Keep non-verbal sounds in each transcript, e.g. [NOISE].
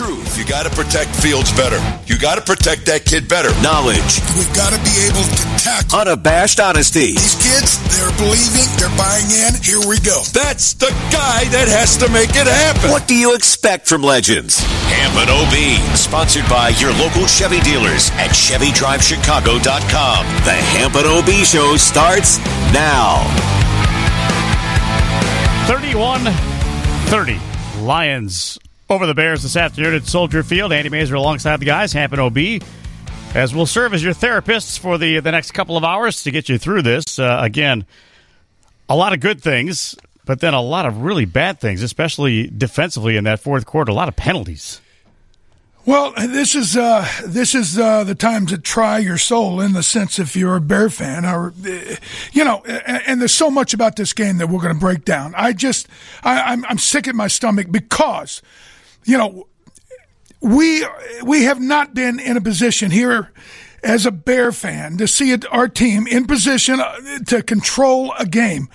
truth. You got to protect Fields better. You got to protect that kid better. Knowledge. We've got to be able to tackle. Unabashed honesty. These kids, they're believing, they're buying in. Here we go. That's the guy that has to make it happen. What do you expect from legends? Hampton OB, sponsored by your local Chevy dealers at ChevyDriveChicago.com. The Hampton OB Show starts now. 31 30. Lions over the Bears this afternoon at Soldier Field. Andy Mazer alongside the guys, Hampton OB, as will serve as your therapists for the, the next couple of hours to get you through this. Uh, again, a lot of good things, but then a lot of really bad things, especially defensively in that fourth quarter. A lot of penalties. Well, this is uh, this is uh, the time to try your soul in the sense if you're a Bear fan or uh, you know, and, and, there's so much about this game that we're going to break down. I just I, I'm I'm sick at my stomach because you know we we have not been in a position here as a Bear fan to see our team in position uh, to control a game.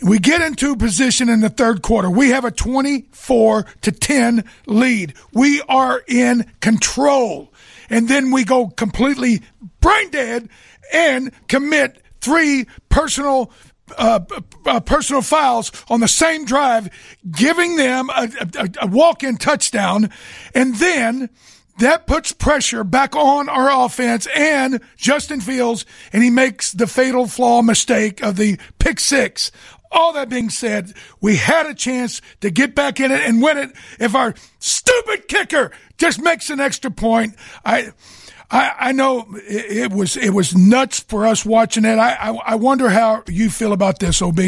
We get into position in the third quarter. We have a 24 to 10 lead. We are in control. And then we go completely brain dead and commit three personal uh, uh, personal fouls on the same drive, giving them a, a, a walk-in touchdown, and then that puts pressure back on our offense and Justin Fields, and he makes the fatal flaw mistake of the pick six all that being said, we had a chance to get back in it and win it. If our stupid kicker just makes an extra point, I, I, I know it, it was it was nuts for us watching it. I, I, I wonder how you feel about this, Ob.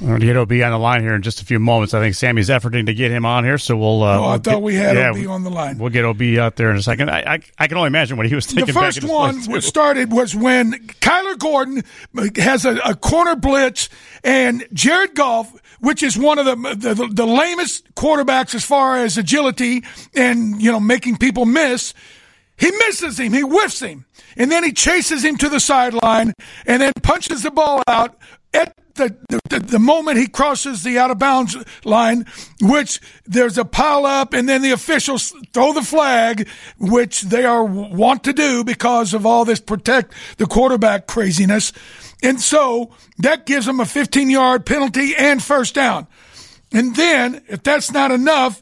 We're going to get OB on the line here in just a few moments. I think Sammy's efforting to get him on here, so we'll. Uh, oh, we'll I thought get, we had yeah, OB on the line. We'll get OB out there in a second. I, I, I can only imagine what he was thinking. The first one started was when Kyler Gordon has a, a, corner blitz, and Jared Goff, which is one of the, the the lamest quarterbacks as far as agility and you know making people miss. He misses him. He whiffs him. And then he chases him to the sideline and then punches the ball out at the, the, the moment he crosses the out of bounds line, which there's a pile up, and then the officials throw the flag, which they are want to do because of all this protect the quarterback craziness. And so that gives him a 15 yard penalty and first down. And then, if that's not enough,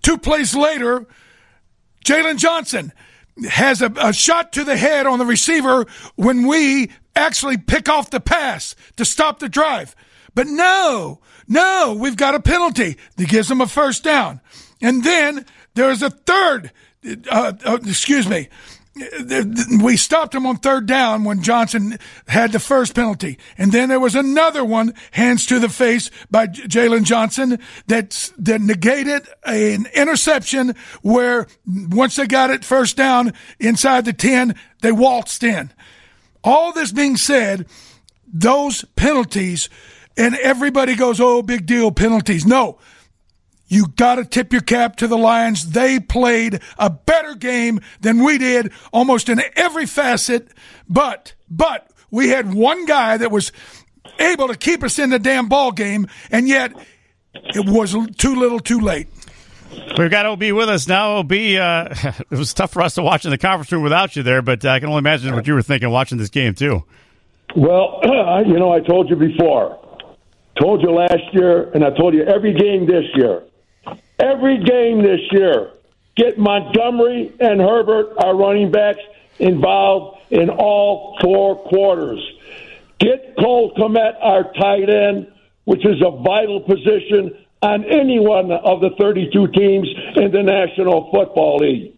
two plays later, Jaylon Johnson has a, a, shot to the head on the receiver when we actually pick off the pass to stop the drive. But no, no, we've got a penalty that gives them a first down. And then there's a third, uh, uh, excuse me, we stopped him on third down when Johnson had the first penalty. And then there was another one, hands to the face by Jaylon Johnson that, that negated an interception where once they got it first down inside the 10, they waltzed in. All this being said, those penalties, and everybody goes, oh, big deal, penalties. No. You got to tip your cap to the Lions. They played a better game than we did almost in every facet. But, but we had one guy that was able to keep us in the damn ball game, and yet it was too little too late. We've got OB with us now. OB, uh, [LAUGHS] it was tough for us to watch in the conference room without you there, but I can only imagine what you were thinking watching this game too. Well, [CLEARS THROAT] you know, I told you before, told you last year, and I told you every game this year. Every game this year, get Montgomery and Herbert, our running backs, involved in all four quarters. Get Cole Kmet, our tight end, which is a vital position on any one of the 32 teams in the National Football League.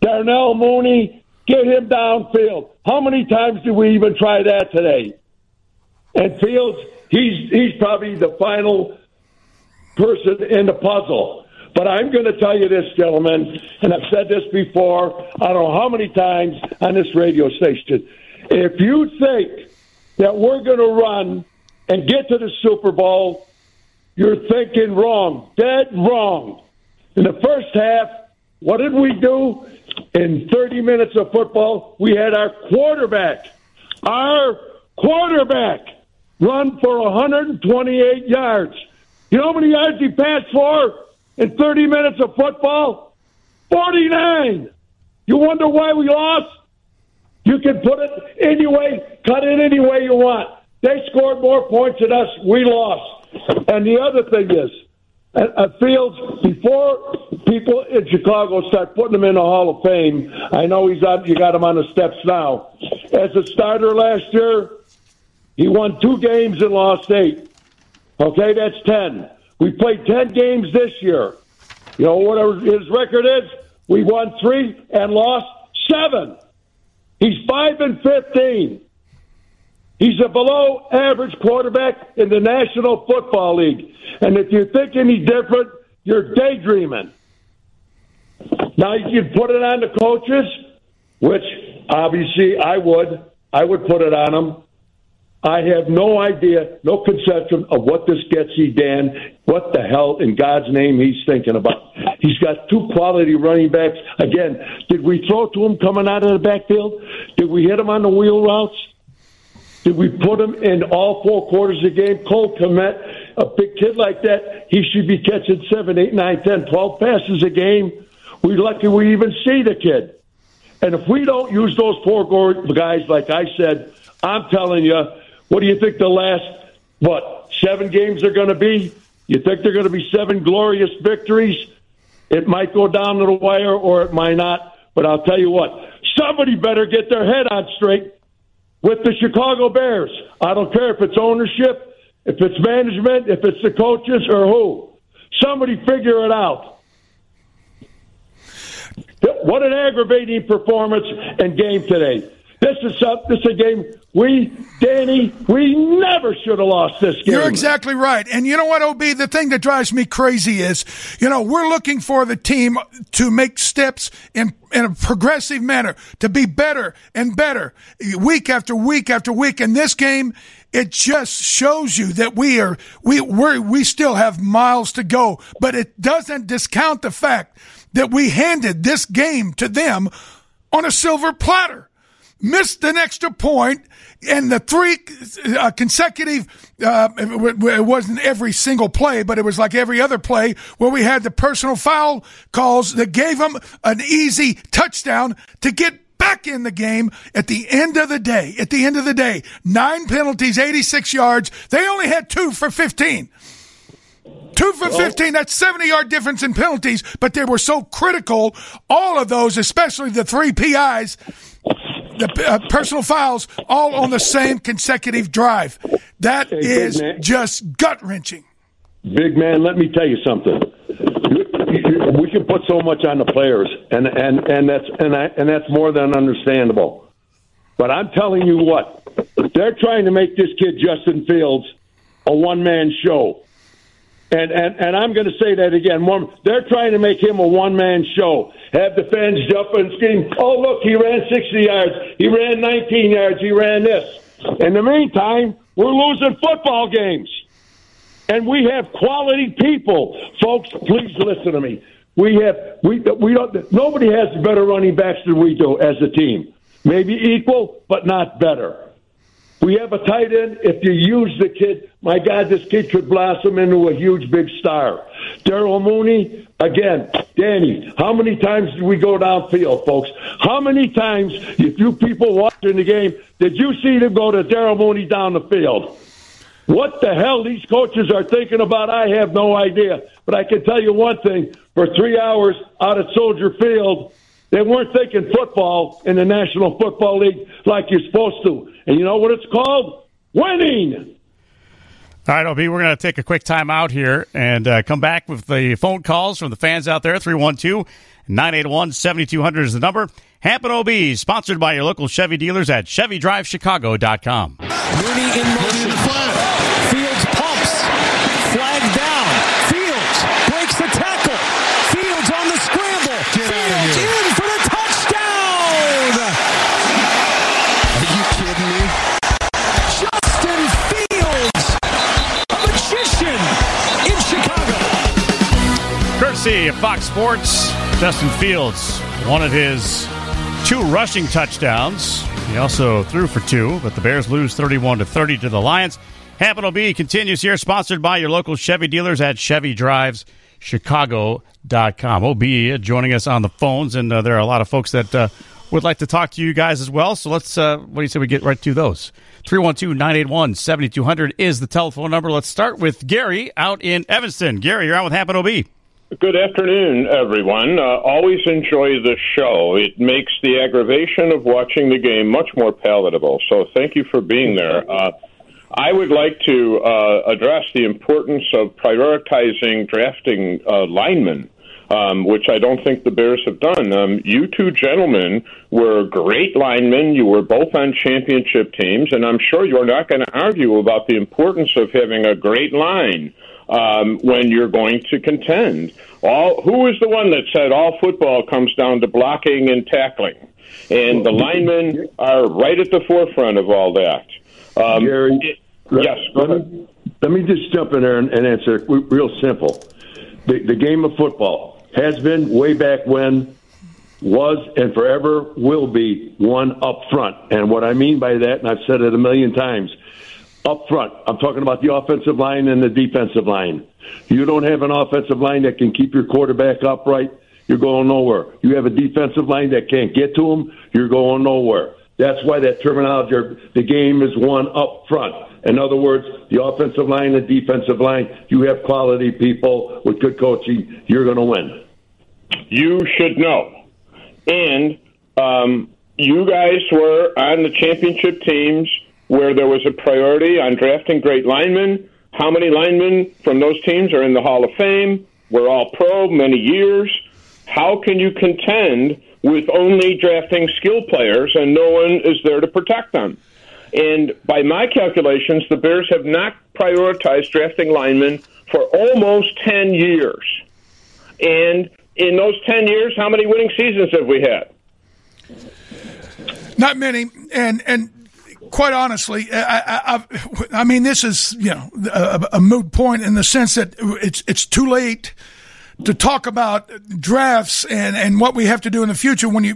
Darnell Mooney, get him downfield. How many times did we even try that today? And Fields, he's he's probably the final person in the puzzle. But I'm going to tell you this, gentlemen, and I've said this before, I don't know how many times on this radio station. If you think that we're going to run and get to the Super Bowl you're thinking wrong, dead wrong. In the first half, what did we do? In 30 minutes of football, we had our quarterback, our quarterback, run for 128 yards. You know how many yards he passed for? In 30 minutes of football? 49. You wonder why we lost? You can put it any way, cut it any way you want. They scored more points than us. We lost. And the other thing is, at, Fields, before people in Chicago start putting him in the Hall of Fame, I know he's on, you got him on the steps now. As a starter last year, he won two games and lost eight. Okay, that's 10. We played 10 games this year. You know what his record is? We won three and lost seven. He's 5 and 15. He's a below average quarterback in the National Football League. And if you think any different, you're daydreaming. Now you can put it on the coaches, which obviously I would. I would put it on them. I have no idea, no conception of what this gets you, Dan. What the hell in God's name he's thinking about? He's got two quality running backs. Again, did we throw to him coming out of the backfield? Did we hit him on the wheel routes? Did we put him in all four quarters of the game? Cole Kmet, a big kid like that, he should be catching seven, eight, nine, ten, twelve passes a game. We're lucky we even see the kid. And if we don't use those four guys, like I said, I'm telling you, what do you think the last, what, seven games are going to be? You think they're going to be seven glorious victories? It might go down to the wire or it might not. But I'll tell you what, somebody better get their head on straight with the Chicago Bears. I don't care if it's ownership, if it's management, if it's the coaches, or who. Somebody figure it out. What an aggravating performance and game today. This is a, this is a game we, Danny, we never should have lost this game. You're exactly right. And you know what, OB? The thing that drives me crazy is, you know, we're looking for the team to make steps in in a progressive manner to be better and better week after week after week. In this game, it just shows you that we are we we we still have miles to go, but it doesn't discount the fact that we handed this game to them on a silver platter missed an extra point, and the three uh, consecutive, uh, it wasn't every single play, but it was like every other play where we had the personal foul calls that gave them an easy touchdown to get back in the game at the end of the day. At the end of the day, nine penalties, 86 yards. They only had two for 15. Two for 15, that's 70 yard difference in penalties, but they were so critical. All of those, especially the three PIs, the uh, personal fouls all on the same consecutive drive. That hey, is just gut wrenching. Big man, let me tell you something. We can put so much on the players, and and and that's and I, and that's more than understandable. But I'm telling you what, they're trying to make this kid Justin Fields a one man show. And, and, and I'm going to say that again. They're trying to make him a one man show. Have the fans jump and scream, oh, look, he ran 60 yards. He ran 19 yards. He ran this. In the meantime, we're losing football games. And we have quality people. Folks, please listen to me. We have, we, we don't, nobody has better running backs than we do as a team. Maybe equal, but not better. We have a tight end. If you use the kid, my God, this kid could blossom into a huge, big star. Daryl Mooney, again, Danny, how many times did we go downfield, folks? How many times, if you people watching the game, did you see them go to Darnell Mooney down the field? What the hell these coaches are thinking about, I have no idea. But I can tell you one thing for three hours out at Soldier Field, they weren't thinking football in the National Football League like you're supposed to. And you know what it's called? Winning. All right, OB, we're going to take a quick time out here and uh, come back with the phone calls from the fans out there. 312 981 7200 is the number. Hampton OB, sponsored by your local Chevy dealers at ChevyDriveChicago.com. Mooney in motion. See Fox Sports. Justin Fields, one of his two rushing touchdowns. He also threw for two, but the Bears lose 31 to 30 to the Lions. Hampton OB continues here, sponsored by your local Chevy dealers at Chevy Drives Chicago.com. OB joining us on the phones, and uh, there are a lot of folks that uh, would like to talk to you guys as well. So let's, uh, what do you say we get right to those? 312 981 7200 is the telephone number. Let's start with Gary out in Evanston. Gary, you're out with Happen OB. Good afternoon, everyone. Uh, always enjoy the show. It makes the aggravation of watching the game much more palatable. So thank you for being there. Uh, I would like to uh, address the importance of prioritizing drafting uh, linemen. Um, which I don't think the Bears have done. Um, you two gentlemen were great linemen. You were both on championship teams, and I'm sure you're not going to argue about the importance of having a great line um, when you're going to contend. All who is the one that said all football comes down to blocking and tackling, and the linemen are right at the forefront of all that. Um, Gary, it, let, yes, let me, let me just jump in there and, and answer real simple. The, the game of football has been way back when was and forever will be one up front. And what I mean by that, and I've said it a million times, up front. I'm talking about the offensive line and the defensive line. You don't have an offensive line that can keep your quarterback upright, you're going nowhere. You have a defensive line that can't get to him, you're going nowhere. That's why that terminology, the game is one up front. In other words, the offensive line and defensive line, you have quality people with good coaching, you're going to win. You should know. And um, you guys were on the championship teams where there was a priority on drafting great linemen. How many linemen from those teams are in the Hall of Fame? We're all pro many years. How can you contend with only drafting skill players and no one is there to protect them? And by my calculations, the Bears have not prioritized drafting linemen for almost 10 years. And in those 10 years, how many winning seasons have we had? Not many. And, and quite honestly, I, I, I, mean, this is you know a, a moot point in the sense that it's it's too late to talk about drafts and and what we have to do in the future when you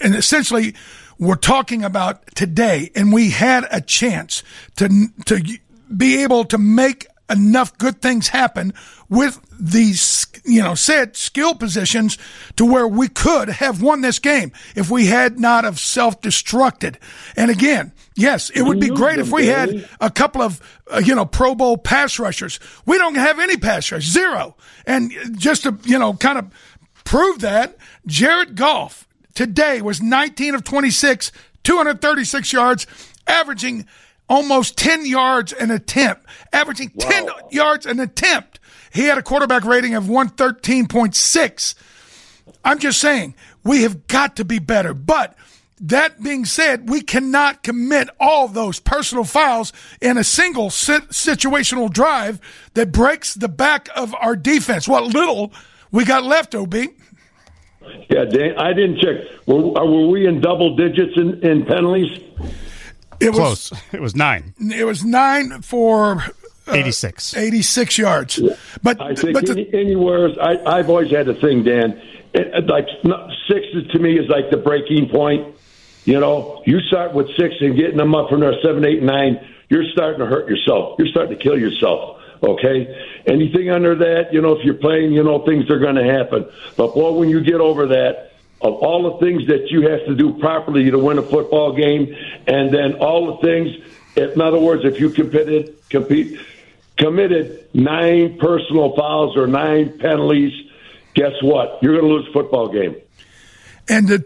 and essentially we're talking about today, and we had a chance to to be able to make enough good things happen with these, you know, said skill positions to where we could have won this game if we had not have self-destructed. And again, yes, it would be great if we had a couple of, uh, you know, Pro Bowl pass rushers. We don't have any pass rushers, zero. And just to, you know, kind of prove that, Jared Goff today was 19 of 26, 236 yards, averaging almost 10 yards an attempt, averaging wow. 10 yards an attempt. He had a quarterback rating of 113.6. I'm just saying, we have got to be better. But that being said, we cannot commit all those personal fouls in a single situational drive that breaks the back of our defense. What little we got left, OB. Yeah, Dan, I didn't check. Were, were we in double digits in, in penalties? It Close. Was, it was nine. It was nine for uh, 86. 86 yards. But I think but the, anywhere, I, I've always had a thing, Dan. It, like six is to me is like the breaking point. You know, you start with six and getting them up from there, seven, eight, nine. You're starting to hurt yourself. You're starting to kill yourself. Okay, anything under that, you know, if you're playing, you know, things are going to happen. But boy, when you get over that, of all the things that you have to do properly to win a football game, and then all the things. In other words, if you committed compete committed nine personal fouls or nine penalties, guess what? You're going to lose a football game. And to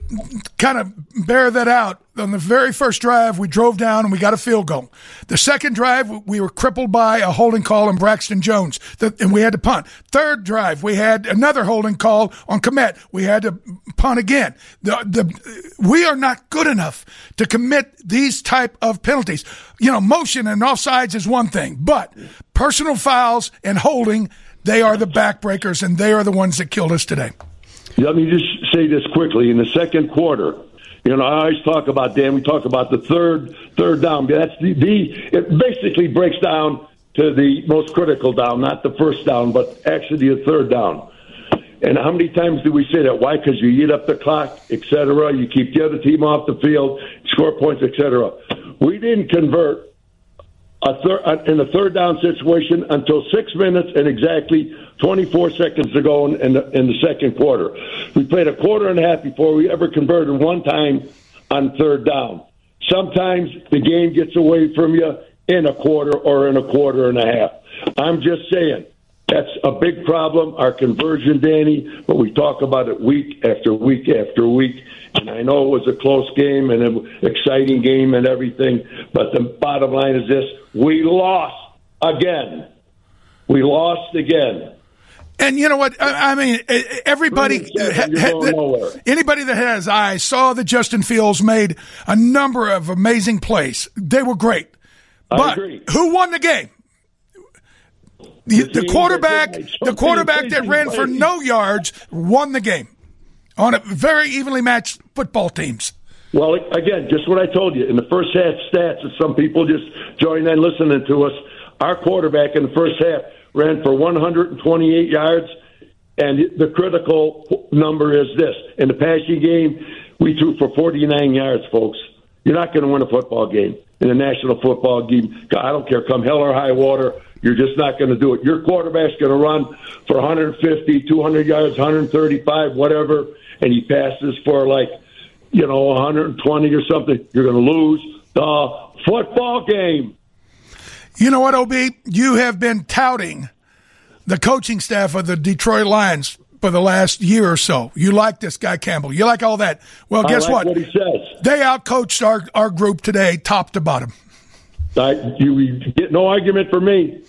kind of bear that out, on the very first drive, we drove down and we got a field goal. The second drive, we were crippled by a holding call on Braxton Jones, and we had to punt. Third drive, we had another holding call on Kmet. We had to punt again. The, the, we are not good enough to commit these type of penalties. You know, motion and offsides is one thing, but personal fouls and holding, they are the backbreakers, and they are the ones that killed us today. Let me just say this quickly. In the second quarter, you know, I always talk about Dan. We talk about the third third down. That's the, the it basically breaks down to the most critical down, not the first down, but actually the third down. And how many times do we say that? Why? Because you eat up the clock, etc. You keep the other team off the field, score points, etc. We didn't convert a thir- in a third down situation until six minutes and exactly 24 seconds to go in the, in the second quarter. We played a quarter and a half before we ever converted one time on third down. Sometimes the game gets away from you in a quarter or in a quarter and a half. I'm just saying that's a big problem, our conversion, Danny, but we talk about it week after week after week. And I know it was a close game and an exciting game and everything, but the bottom line is this we lost again. We lost again. And you know what? I, I mean, everybody, ha, ha, anybody that has eyes saw that Justin Fields made a number of amazing plays. They were great. But who won the game? The, the quarterback, the quarterback that ran for no yards won the game on a very evenly matched football teams. Well, again, just what I told you in the first half stats, and some people just join in listening to us. Our quarterback in the first half ran for 128 yards, and the critical number is this: in the passing game, we threw for 49 yards, folks. You're not going to win a football game in the National Football Game. I don't care, come hell or high water. You're just not going to do it. Your quarterback's going to run for 150, 200 yards, 135, whatever, and he passes for like, you know, 120 or something. You're going to lose the football game. You know what, OB? You have been touting the coaching staff of the Detroit Lions for the last year or so. You like this guy Campbell. You like all that. Well, guess like what? what he says. They outcoached our, our group today, top to bottom. I, you get no argument for me.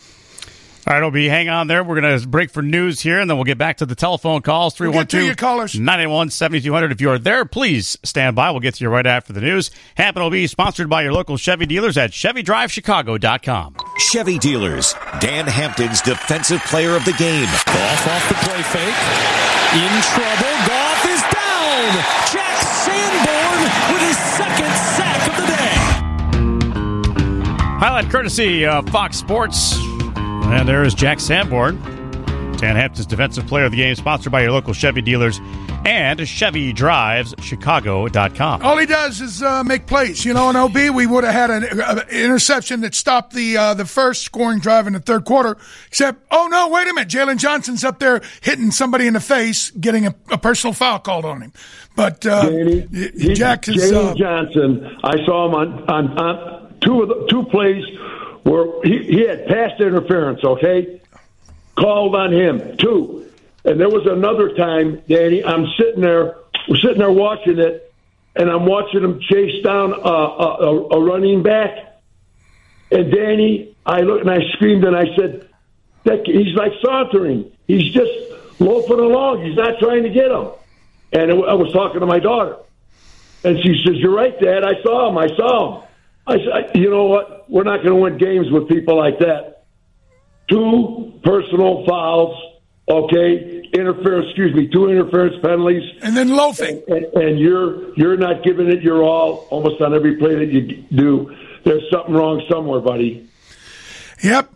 All right, OB, hang on there. We're going to break for news here, and then we'll get back to the telephone calls. 312 981 7200. If you are there, please stand by. We'll get to you right after the news. Hampton will be sponsored by your local Chevy dealers at ChevyDriveChicago.com. Chevy dealers, Dan Hampton's defensive player of the game. Goff off the play fake. In trouble. Goff is down. Jack Sanborn with his second sack of the day. Highlight courtesy of Fox Sports. And there is Jack Sanborn, Dan Hampton's Defensive Player of the Game, sponsored by your local Chevy dealers and ChevyDrivesChicago.com. All he does is uh, make plays. You know, in OB, we would have had an, uh, interception that stopped the uh, the first scoring drive in the third quarter. Except, oh no, wait a minute, Jaylon Johnson's up there hitting somebody in the face, getting a, a personal foul called on him. But uh, Danny, Jack is Jaylon Johnson. I saw him on on, on two of the, two plays where he, he had pass interference, okay? Called on him, too. And there was another time, Danny, I'm sitting there, we're sitting there watching it, and I'm watching him chase down a, a, a running back. And Danny, I looked and I screamed and I said, that, he's like sauntering. He's just loafing along. He's not trying to get him. And I was talking to my daughter. And she says, You're right, Dad. I saw him. I saw him. I said, you know what? We're not going to win games with people like that. Two personal fouls, okay? Interference, excuse me, two interference penalties, and then loafing. And, and, and you're you're not giving it your all almost on every play that you do. There's something wrong somewhere, buddy. Yep.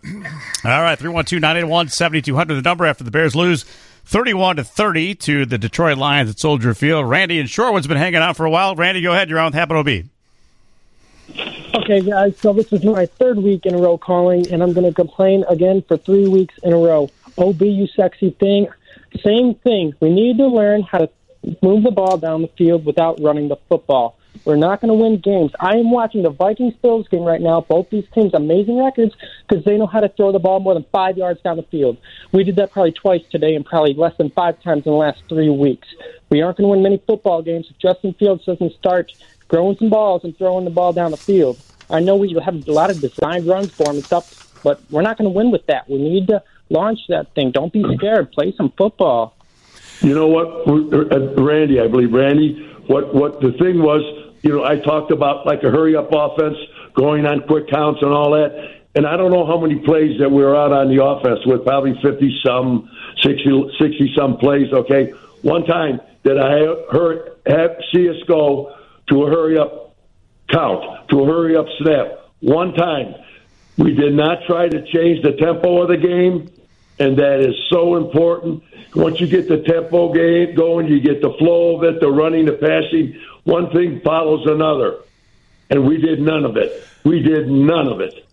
All right, 312 981 7200, the number after the Bears lose 31 to 30 to the Detroit Lions at Soldier Field. Randy and Shorewood's been hanging out for a while. Randy, go ahead. You're on with Happen OB. Okay, guys, so this is my third week in a row calling, and I'm going to complain again for three weeks in a row. OB, you sexy thing. Same thing. We need to learn how to move the ball down the field without running the football. We're not going to win games. I am watching the Vikings Bills game right now. Both these teams amazing records because they know how to throw the ball more than five yards down the field. We did that probably twice today and probably less than five times in the last three weeks. We aren't going to win many football games if Justin Fields doesn't start throwing some balls and throwing the ball down the field. I know we have a lot of designed runs for him and stuff, but we're not going to win with that. We need to launch that thing. Don't be scared. Play some football. You know what, uh, Randy? I believe Randy. What what the thing was? You know, I talked about like a hurry up offense, going on quick counts and all that. And I don't know how many plays that we were out on the offense with, probably 50 some, 60, 60 some plays, okay? One time that I heard, have, see us go to a hurry up count, to a hurry up snap. One time, we did not try to change the tempo of the game, and that is so important. Once you get the tempo game going, you get the flow of it, the running, the passing. One thing follows another, and we did none of it. We did none of it.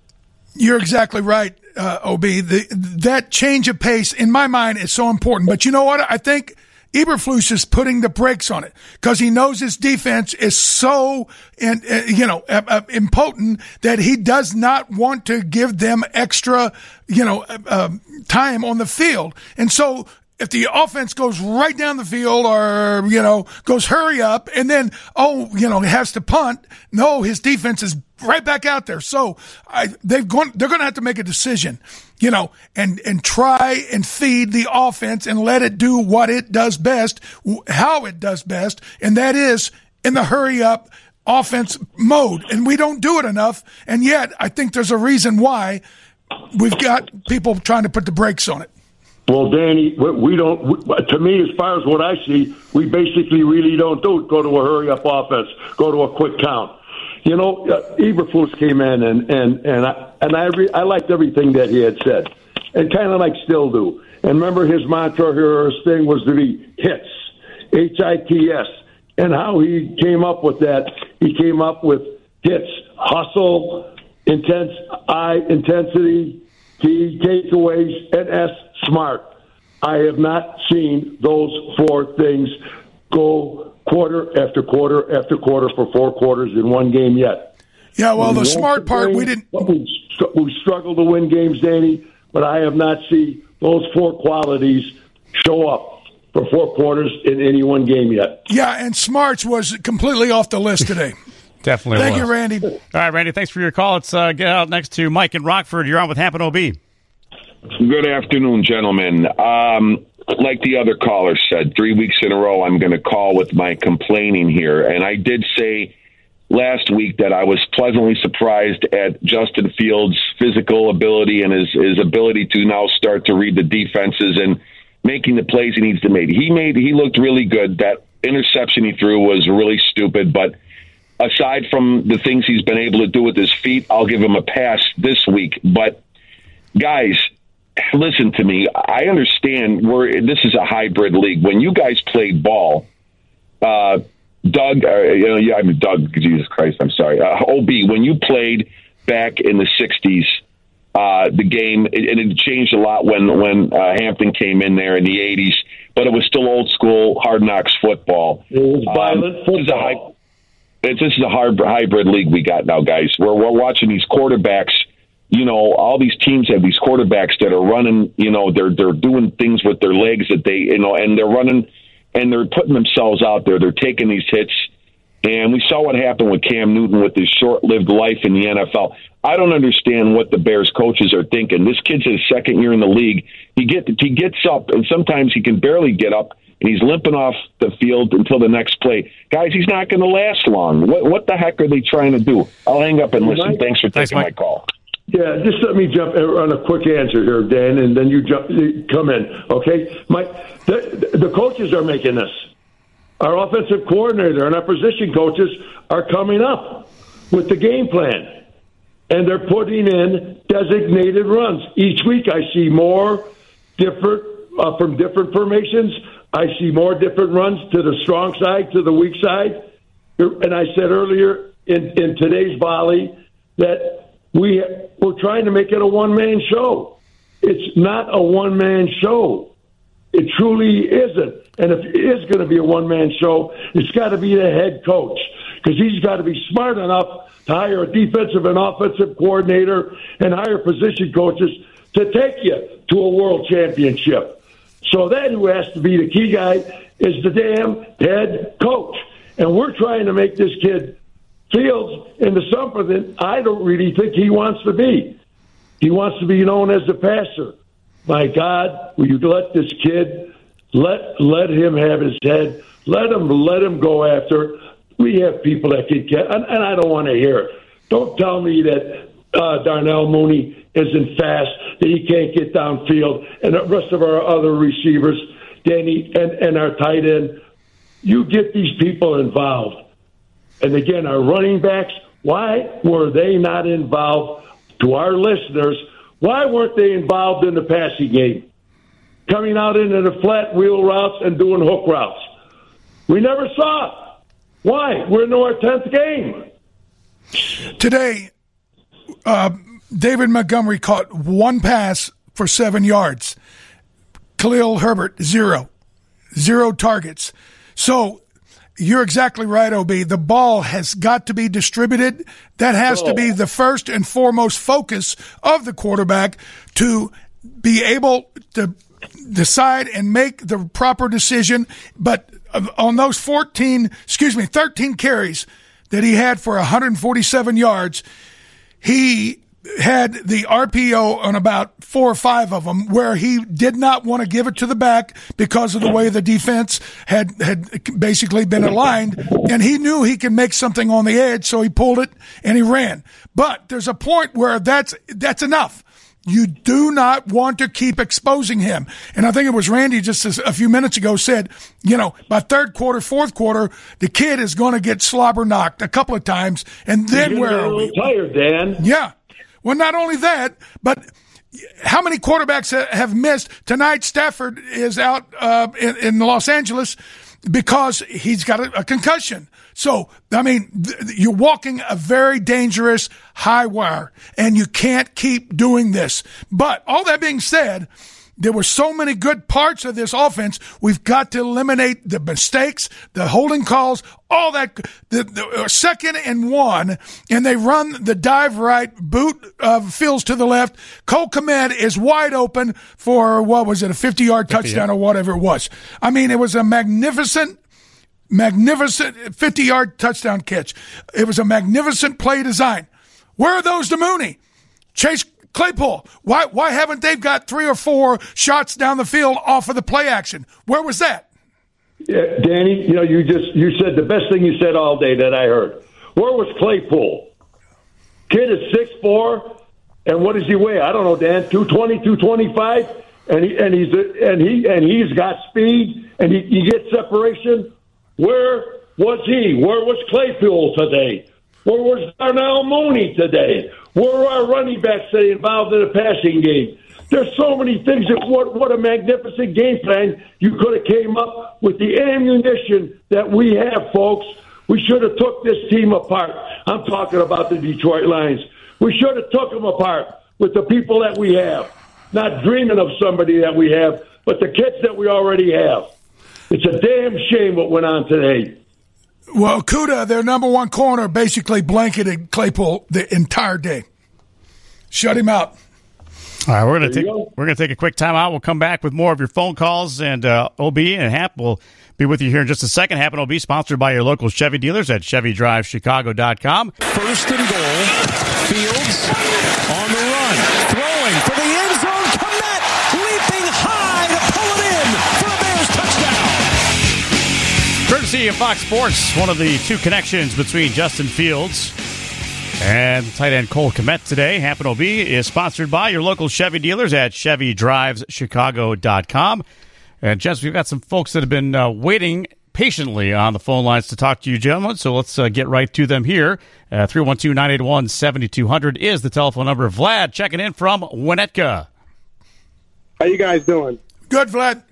You're exactly right, uh, Ob. The, that change of pace, in my mind, is so important. But you know what? I think Eberflus is putting the brakes on it because he knows his defense is so, uh, you know, uh, uh, impotent that he does not want to give them extra, you know, uh, um, time on the field. And so if the offense goes right down the field or, you know, goes hurry up and then, oh, you know, has to punt. No, his defense is right back out there. So I, they've gone, they're going to have to make a decision, you know, and, and try and feed the offense and let it do what it does best, how it does best. And that is in the hurry up offense mode. And we don't do it enough. And yet I think there's a reason why we've got people trying to put the brakes on it. Well, Danny, we don't. To me, as far as what I see, we basically really don't do go to a hurry up offense, go to a quick count. You know, uh, Eberflus came in and and and I and I re, I liked everything that he had said, and kind of like still do. And remember, his mantra here, his thing was to be hits, H I T S, and how he came up with that. He came up with hits, hustle, intense, I intensity, T takeaways, and S smart. I have not seen those four things go quarter after quarter after quarter for four quarters in one game yet. Yeah, well, the smart part, we didn't. We, we struggled to win games, Danny, but I have not seen those four qualities show up for four quarters in any one game yet. Yeah, and smarts was completely off the list today. [LAUGHS] Definitely. Thank was. you, Randy. All right, Randy. Thanks for your call. Let's uh, get out next to Mike in Rockford. You're on with Happen OB. Good afternoon, gentlemen. Um, like the other caller said, three weeks in a row, I'm going to call with my complaining here. And I did say last week that I was pleasantly surprised at Justin Fields' physical ability and his, his ability to now start to read the defenses and making the plays he needs to make. He made he looked really good. That interception he threw was really stupid, but aside from the things he's been able to do with his feet, I'll give him a pass this week. But guys, listen to me. I understand we're this is a hybrid league. When you guys played ball, uh, Doug, uh, you know, yeah, I mean Doug. Jesus Christ, I'm sorry. Uh, Ob, when you played back in the '60s, uh, the game and it, it changed a lot when when uh, Hampton came in there in the '80s, but it was still old school hard knocks football. It was violent um, football. A, this is a hard hybrid league we got now, guys. We're we're watching these quarterbacks you know, all these teams have these quarterbacks that are running, you know, they're they're doing things with their legs that they, you know, and they're running and they're putting themselves out there. They're taking these hits. And we saw what happened with Cam Newton with his short-lived life in the NFL. I don't understand what the Bears coaches are thinking. This kid's his second year in the league. He get he gets up, and sometimes he can barely get up, and he's limping off the field until the next play. Guys, he's not going to last long. What what the heck are they trying to do? I'll hang up and listen. Thanks for taking Thanks, my call. Yeah, just let me jump on a quick answer here, Dan, and then you jump, come in. Okay, Mike. The, the coaches are making this. Our offensive coordinator and our position coaches are coming up with the game plan, and they're putting in designated runs each week. I see more different uh, from different formations. I see more different runs to the strong side, to the weak side. And I said earlier in, in today's volley that we we're trying to make it a one man show. It's not a one man show. It truly isn't. And if it is going to be a one man show, it's got to be the head coach because he's got to be smart enough to hire a defensive and offensive coordinator and hire position coaches to take you to a world championship. So then who has to be the key guy is the damn head coach. And we're trying to make this kid Fields into something that I don't really think he wants to be. He wants to be known as a passer. My God, will you let this kid let let him have his head? Let him let him go after. We have people that can get, and, and I don't want to hear it. Don't tell me that uh, Darnell Mooney isn't fast, that he can't get downfield, and the rest of our other receivers, Danny and, and our tight end. You get these people involved. And again, our running backs, why were they not involved? To our listeners, why weren't they involved in the passing game? Coming out into the flat wheel routes and doing hook routes. We never saw it. Why? We're in our 10th game. Today, uh, David Montgomery caught one pass for seven yards. Khalil Herbert, zero. Zero targets. So you're exactly right, OB. The ball has got to be distributed. That has oh. to be oh. the first and foremost focus of the quarterback to be able to decide and make the proper decision. But on those 14, excuse me, 13 carries that he had for 147 yards, he had the RPO on about four or five of them where he did not want to give it to the back because of the way the defense had, had basically been aligned. And he knew he could make something on the edge. So he pulled it and he ran. But there's a point where that's, that's enough. You do not want to keep exposing him. And I think it was Randy just a few minutes ago said, you know, by third quarter, fourth quarter, the kid is going to get slobber knocked a couple of times. And then where are we? Tired, Dan. Yeah. Well, not only that, but how many quarterbacks have missed tonight? Stafford is out uh, in, in, Los Angeles because he's got a, a concussion. So, I mean, th- you're walking a very dangerous high wire, and you can't keep doing this. But all that being said, there were so many good parts of this offense. We've got to eliminate the mistakes, the holding calls, all that. The, the uh, second and one, and they run the dive right, boot uh, Fields to the left. Cole Kmet is wide open for what was it, a 50 yard touchdown or whatever it was. I mean, it was a magnificent magnificent 50 yard touchdown catch. It was a magnificent play design. Where are those to Mooney? Chase Claypool, why why haven't they got three or four shots down the field off of the play action? Where was that? Yeah, Danny, you know, you just you said the best thing you said all day that I heard. Where was Claypool? Kid is six four, and what does he weigh? I don't know, Dan. 220, 225? and he and he's and he and he's got speed, and he, he gets separation. Where was he? Where was Claypool today? Where was Darnell Mooney today? Where are our running backs today involved in the passing game? There's so many things. That, what, what a magnificent game plan you could have came up with the ammunition that we have, folks. We should have took this team apart. I'm talking about the Detroit Lions. We should have took them apart with the people that we have, not dreaming of somebody that we have, but the kids that we already have. It's a damn shame what went on today. Well, Okudah, their number one corner, basically blanketed Claypool the entire day. Shut him out. All right, we're gonna take go. we're gonna take a quick timeout. We'll come back with more of your phone calls and uh, OB and Hap will be with you here in just a second. Hap and OB sponsored by your local Chevy dealers at ChevyDriveChicago.com. First and goal. Fields on the run, throwing for the Courtesy of Fox Sports, one of the two connections between Justin Fields and tight end Cole Kmet today, Happen OB, is sponsored by your local Chevy dealers at ChevyDrivesChicago.com. And Jess, we've got some folks that have been uh, waiting patiently on the phone lines to talk to you, gentlemen. So let's uh, get right to them here. Uh, 312 981 7200 is the telephone number. Vlad checking in from Winnetka. How you guys doing? Good, Vlad.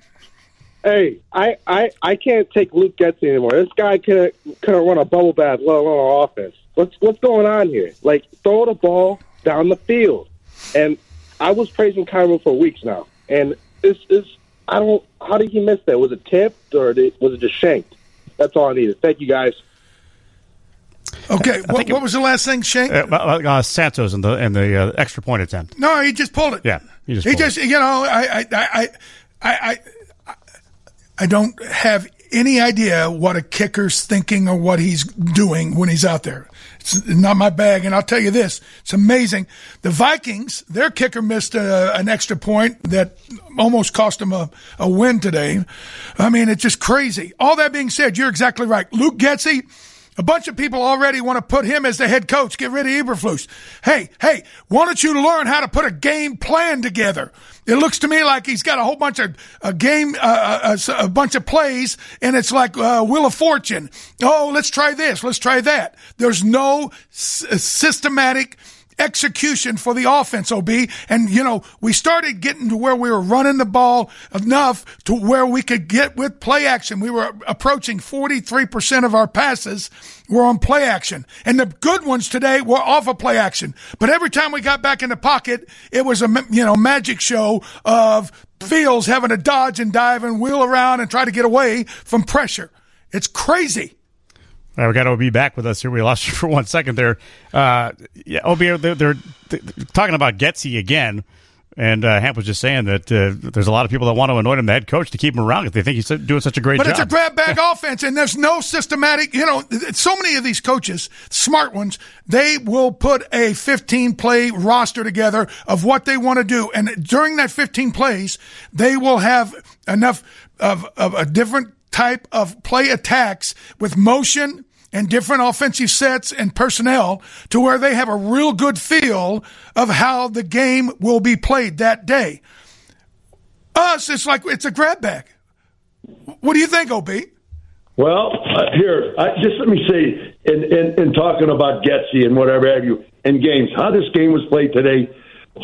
Hey, I, I, I can't take Luke Getsy anymore. This guy couldn't, couldn't run a bubble bath, let alone an offense. What's what's going on here? Like throw the ball down the field. And I was praising Cairo for weeks now, and this is I don't. How did he miss that? Was it tipped or did, was it just shanked? That's all I needed. Thank you guys. Okay, what, what, was the last thing, Shank? Uh, uh, Santos and the and the uh, extra point attempt. No, he just pulled it. Yeah, he just. He just, it. you know, I, I, I, I, I, I don't have any idea what a kicker's thinking or what he's doing when he's out there. It's not my bag. And I'll tell you this, it's amazing. The Vikings, their kicker missed a, an extra point that almost cost them a, a win today. I mean, it's just crazy. All that being said, you're exactly right. Luke Getsy, a bunch of people already want to put him as the head coach. Get rid of Eberflus. Hey, hey, why don't you learn how to put a game plan together? It looks to me like he's got a whole bunch of a game, uh, a, uh, a, bunch of plays, and it's like uh, Wheel of Fortune. Oh, let's try this. Let's try that. There's no s- systematic execution for the offense, OB. And, you know, we started getting to where we were running the ball enough to where we could get with play action. We were approaching 43% of our passes were on play action. And the good ones today were off of play action. But every time we got back in the pocket, it was a, you know, magic show of Fields having to dodge and dive and wheel around and try to get away from pressure. It's crazy. Right, we got OB back with us here. We lost you [LAUGHS] for one second there. Uh, yeah, OB, they're, they're, they're, talking about Getsy again. And uh, Hamp was just saying that uh, there's a lot of people that want to anoint him the head coach to keep him around because they think he's doing such a great but job. But it's a grab bag [LAUGHS] offense, and there's no systematic. You know, so many of these coaches, smart ones, they will put a 15 play roster together of what they want to do, and during that 15 plays, they will have enough of, of a different type of play attacks with motion and different offensive sets and personnel to where they have a real good feel of how the game will be played that day. Us, it's like it's a grab bag. What do you think, OB? Well, uh, here, I, just let me say, in, in, in talking about Getsy and whatever have you, and games, how this game was played today,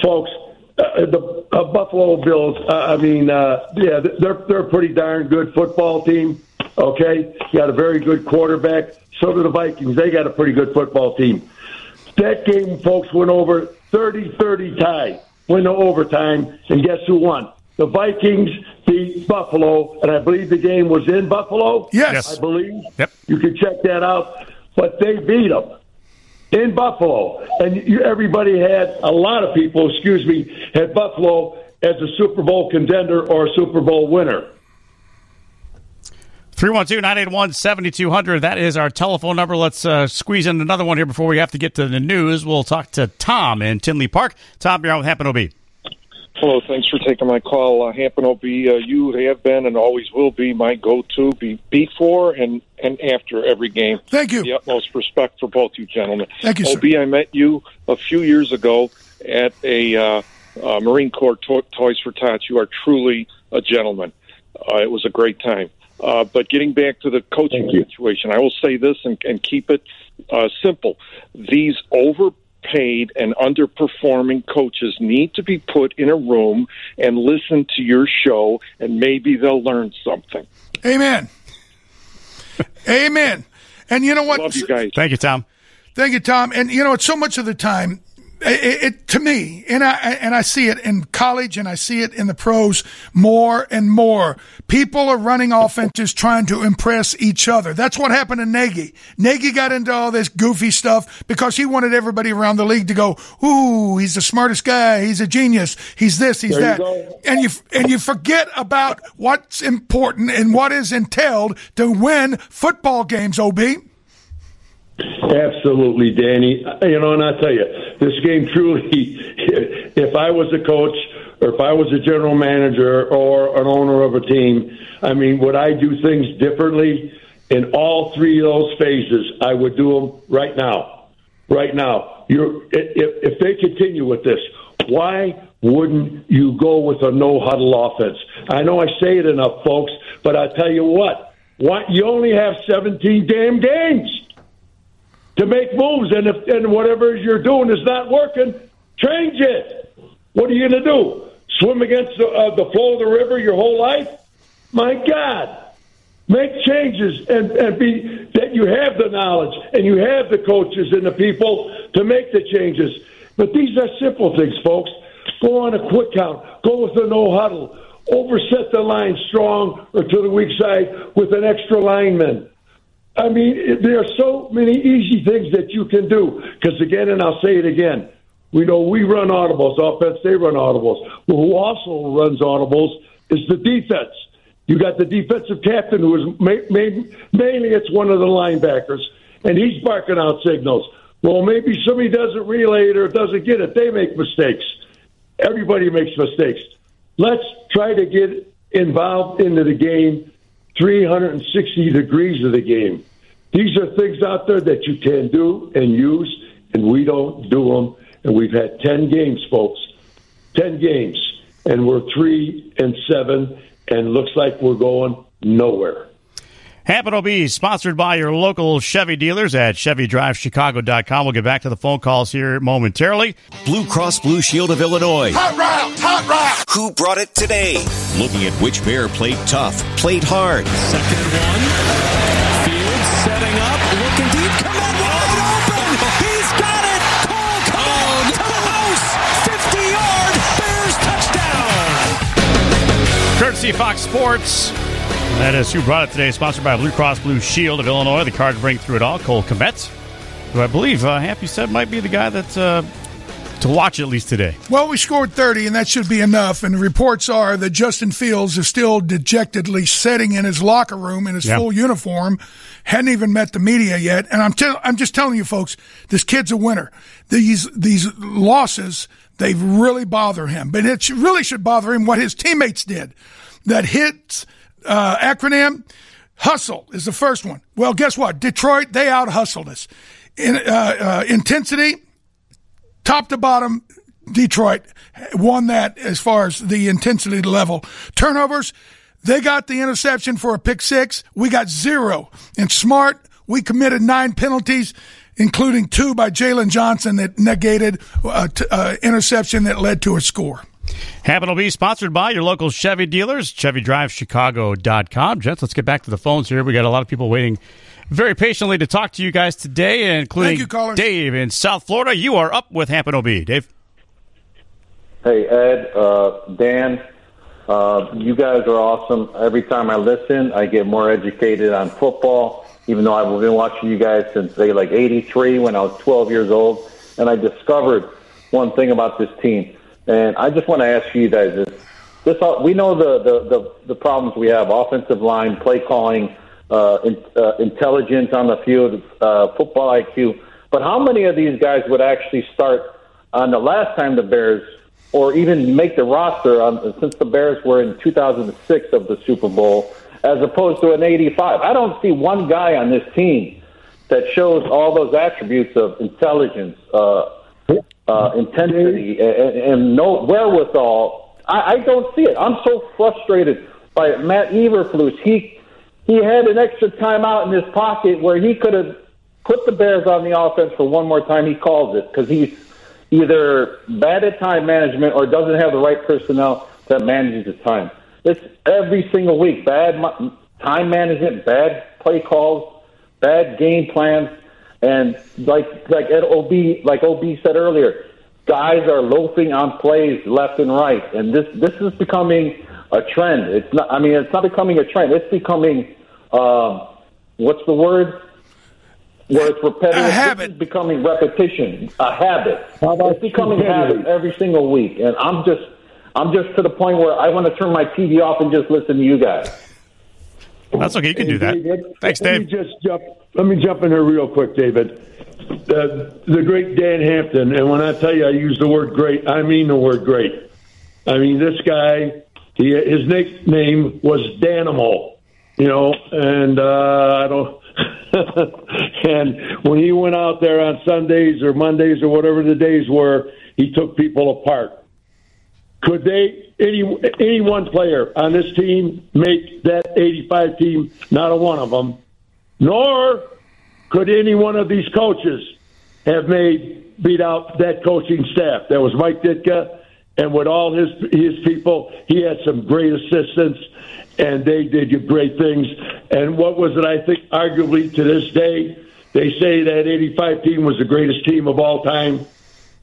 folks. Uh, the uh, Buffalo Bills. Uh, I mean, uh, yeah, they're they're a pretty darn good football team. Okay, got a very good quarterback. So do the Vikings. They got a pretty good football team. That game, folks, went over 30-30 tie. Went to overtime, and guess who won? The Vikings beat Buffalo, and I believe the game was in Buffalo. Yes, I believe. Yep. You can check that out. But they beat them in Buffalo, and you, everybody had a lot of people, excuse me, had Buffalo as a Super Bowl contender or a Super Bowl winner. 312 981 7200. That is our telephone number. Let's uh, squeeze in another one here before we have to get to the news. We'll talk to Tom in Tinley Park. Tom, you're on with Hampton OB. Hello, thanks for taking my call. Uh, Hampton OB, uh, you have been and always will be my go-to be before and, and after every game. Thank you. The utmost respect for both you gentlemen. Thank you, OB, I met you a few years ago at a uh, uh, Marine Corps to- Toys for Tots. You are truly a gentleman. Uh, it was a great time. Uh, but getting back to the coaching situation, I will say this and, and keep it uh, simple. These overpaid and underperforming coaches need to be put in a room and listen to your show, and maybe they'll learn something. Amen. Amen. And you know what? Love you guys. Thank you, Tom. Thank you, Tom. And you know, it's so much of the time it, it, to me, and I and I see it in college, and I see it in the pros more and more. People are running offenses trying to impress each other. That's what happened to Nagy. Nagy got into all this goofy stuff because he wanted everybody around the league to go, "Ooh, he's the smartest guy. He's a genius. He's this. He's There that." go. And you and you forget about what's important and what is entailed to win football games. Ob. Absolutely, Danny. Uh, you know, and I tell you, this game truly, [LAUGHS] if I was a coach or if I was a general manager or an owner of a team, I mean, would I do things differently in all three of those phases? I would do them right now. Right now. You're, if, if they continue with this, why wouldn't you go with a no huddle offense? I know I say it enough, folks, but I tell you what, why, you only have 17 damn games to make moves, and if and whatever you're doing is not working, change it. What are you going to do? Swim against the, uh, the flow of the river your whole life? My God, make changes and and be that you have the knowledge and you have the coaches and the people to make the changes. But these are simple things, folks. Go on a quick count. Go with a no huddle. Overset the line strong or to the weak side with an extra lineman. I mean, there are so many easy things that you can do. Because again, and I'll say it again, we know we run audibles, offense, they run audibles. Well, who also runs audibles is the defense. You got the defensive captain who is ma- ma- mainly it's one of the linebackers, and he's barking out signals. Well, maybe somebody doesn't relay it or doesn't get it. They make mistakes. Everybody makes mistakes. Let's try to get involved into the game 360 degrees of the game. These are things out there that you can do and use, and we don't do them. And we've had 10 games, folks. 10 games. And we're three and seven, and looks like we're going nowhere. Hampton be sponsored by your local Chevy dealers at ChevyDriveChicago.com. We'll get back to the phone calls here momentarily. Blue Cross Blue Shield of Illinois. Hot route, hot route. Who brought it today? Looking at which Bear played tough, played hard. Second one. Fields setting up, looking deep. Kmet wide open. He's got it. Cole Kmet to the house. 50 yard Bears touchdown. Courtesy Fox Sports. That is who brought it today, sponsored by Blue Cross Blue Shield of Illinois. The card to bring through it all, Cole Kmet, who I believe uh, Happy said might be the guy that uh, to watch at least today. Well, we scored 30, and that should be enough. And the reports are that Justin Fields is still dejectedly sitting in his locker room in his Yeah. full uniform, hadn't even met the media yet. And I'm tell I'm just telling you, folks, this kid's a winner. These these losses they really bother him, but it really should bother him what his teammates did. That hits uh, acronym hustle is the first one. Well, guess what? Detroit they out hustled us. In, uh, uh, intensity top to bottom, Detroit won that as far as the intensity level. Turnovers, they got the interception for a pick six. We got zero. And smart, we committed nine penalties, including two by Jaylon Johnson that negated uh, t- uh, interception that led to a score. Happen will be sponsored by your local Chevy dealers, ChevyDriveChicago.com. Gents, let's get back to the phones here. We got a lot of people waiting very patiently to talk to you guys today, including Thank you. Dave in South Florida. You are up with Hampton OB. Dave. Hey, Ed, uh, Dan, uh, you guys are awesome. Every time I listen, I get more educated on football, even though I've been watching you guys since, say, like 83 when I was 12 years old. And I discovered one thing about this team. And I just want to ask you guys this. this we know the, the, the, the problems we have offensive line, play calling, uh, in, uh, intelligence on the field, uh, football IQ. But how many of these guys would actually start on the last time the Bears, or even make the roster on, since the Bears were in 2006 of the Super Bowl, as opposed to an 85? I don't see one guy on this team that shows all those attributes of intelligence, uh, uh, intensity, and, and no wherewithal. I, I don't see it. I'm so frustrated by Matt Eberflus. He he had an extra timeout in his pocket where he could have put the Bears on the offense for one more time. He calls it because he's either bad at time management or doesn't have the right personnel that manages the time. It's every single week bad time management, bad play calls, bad game plans, and like like at OB like OB said earlier, guys are loafing on plays left and right, and this this is becoming a trend. It's not. I mean, it's not becoming a trend. It's becoming um, what's the word? Where it's repetitive. A habit. This is becoming repetition, a habit. It's becoming a habit every single week, and I'm just I'm just to the point where I want to turn my TV off and just listen to you guys. That's okay. You can do that. Thanks, Let Dave. me just jump. Let me jump in here real quick, David. The, the great Dan Hampton, and when I tell you I use the word great, I mean the word great. I mean this guy. He, his nickname was Danimal, you know, and uh, I don't. [LAUGHS] and when he went out there on Sundays or Mondays or whatever the days were, he took people apart. Could they any any one player on this team make that 85 team? Not a one of them. Nor could any one of these coaches have made beat out that coaching staff. That was Mike Ditka, and with all his his people, he had some great assistants, and they did great things. And what was it? I think arguably to this day, they say that 85 team was the greatest team of all time.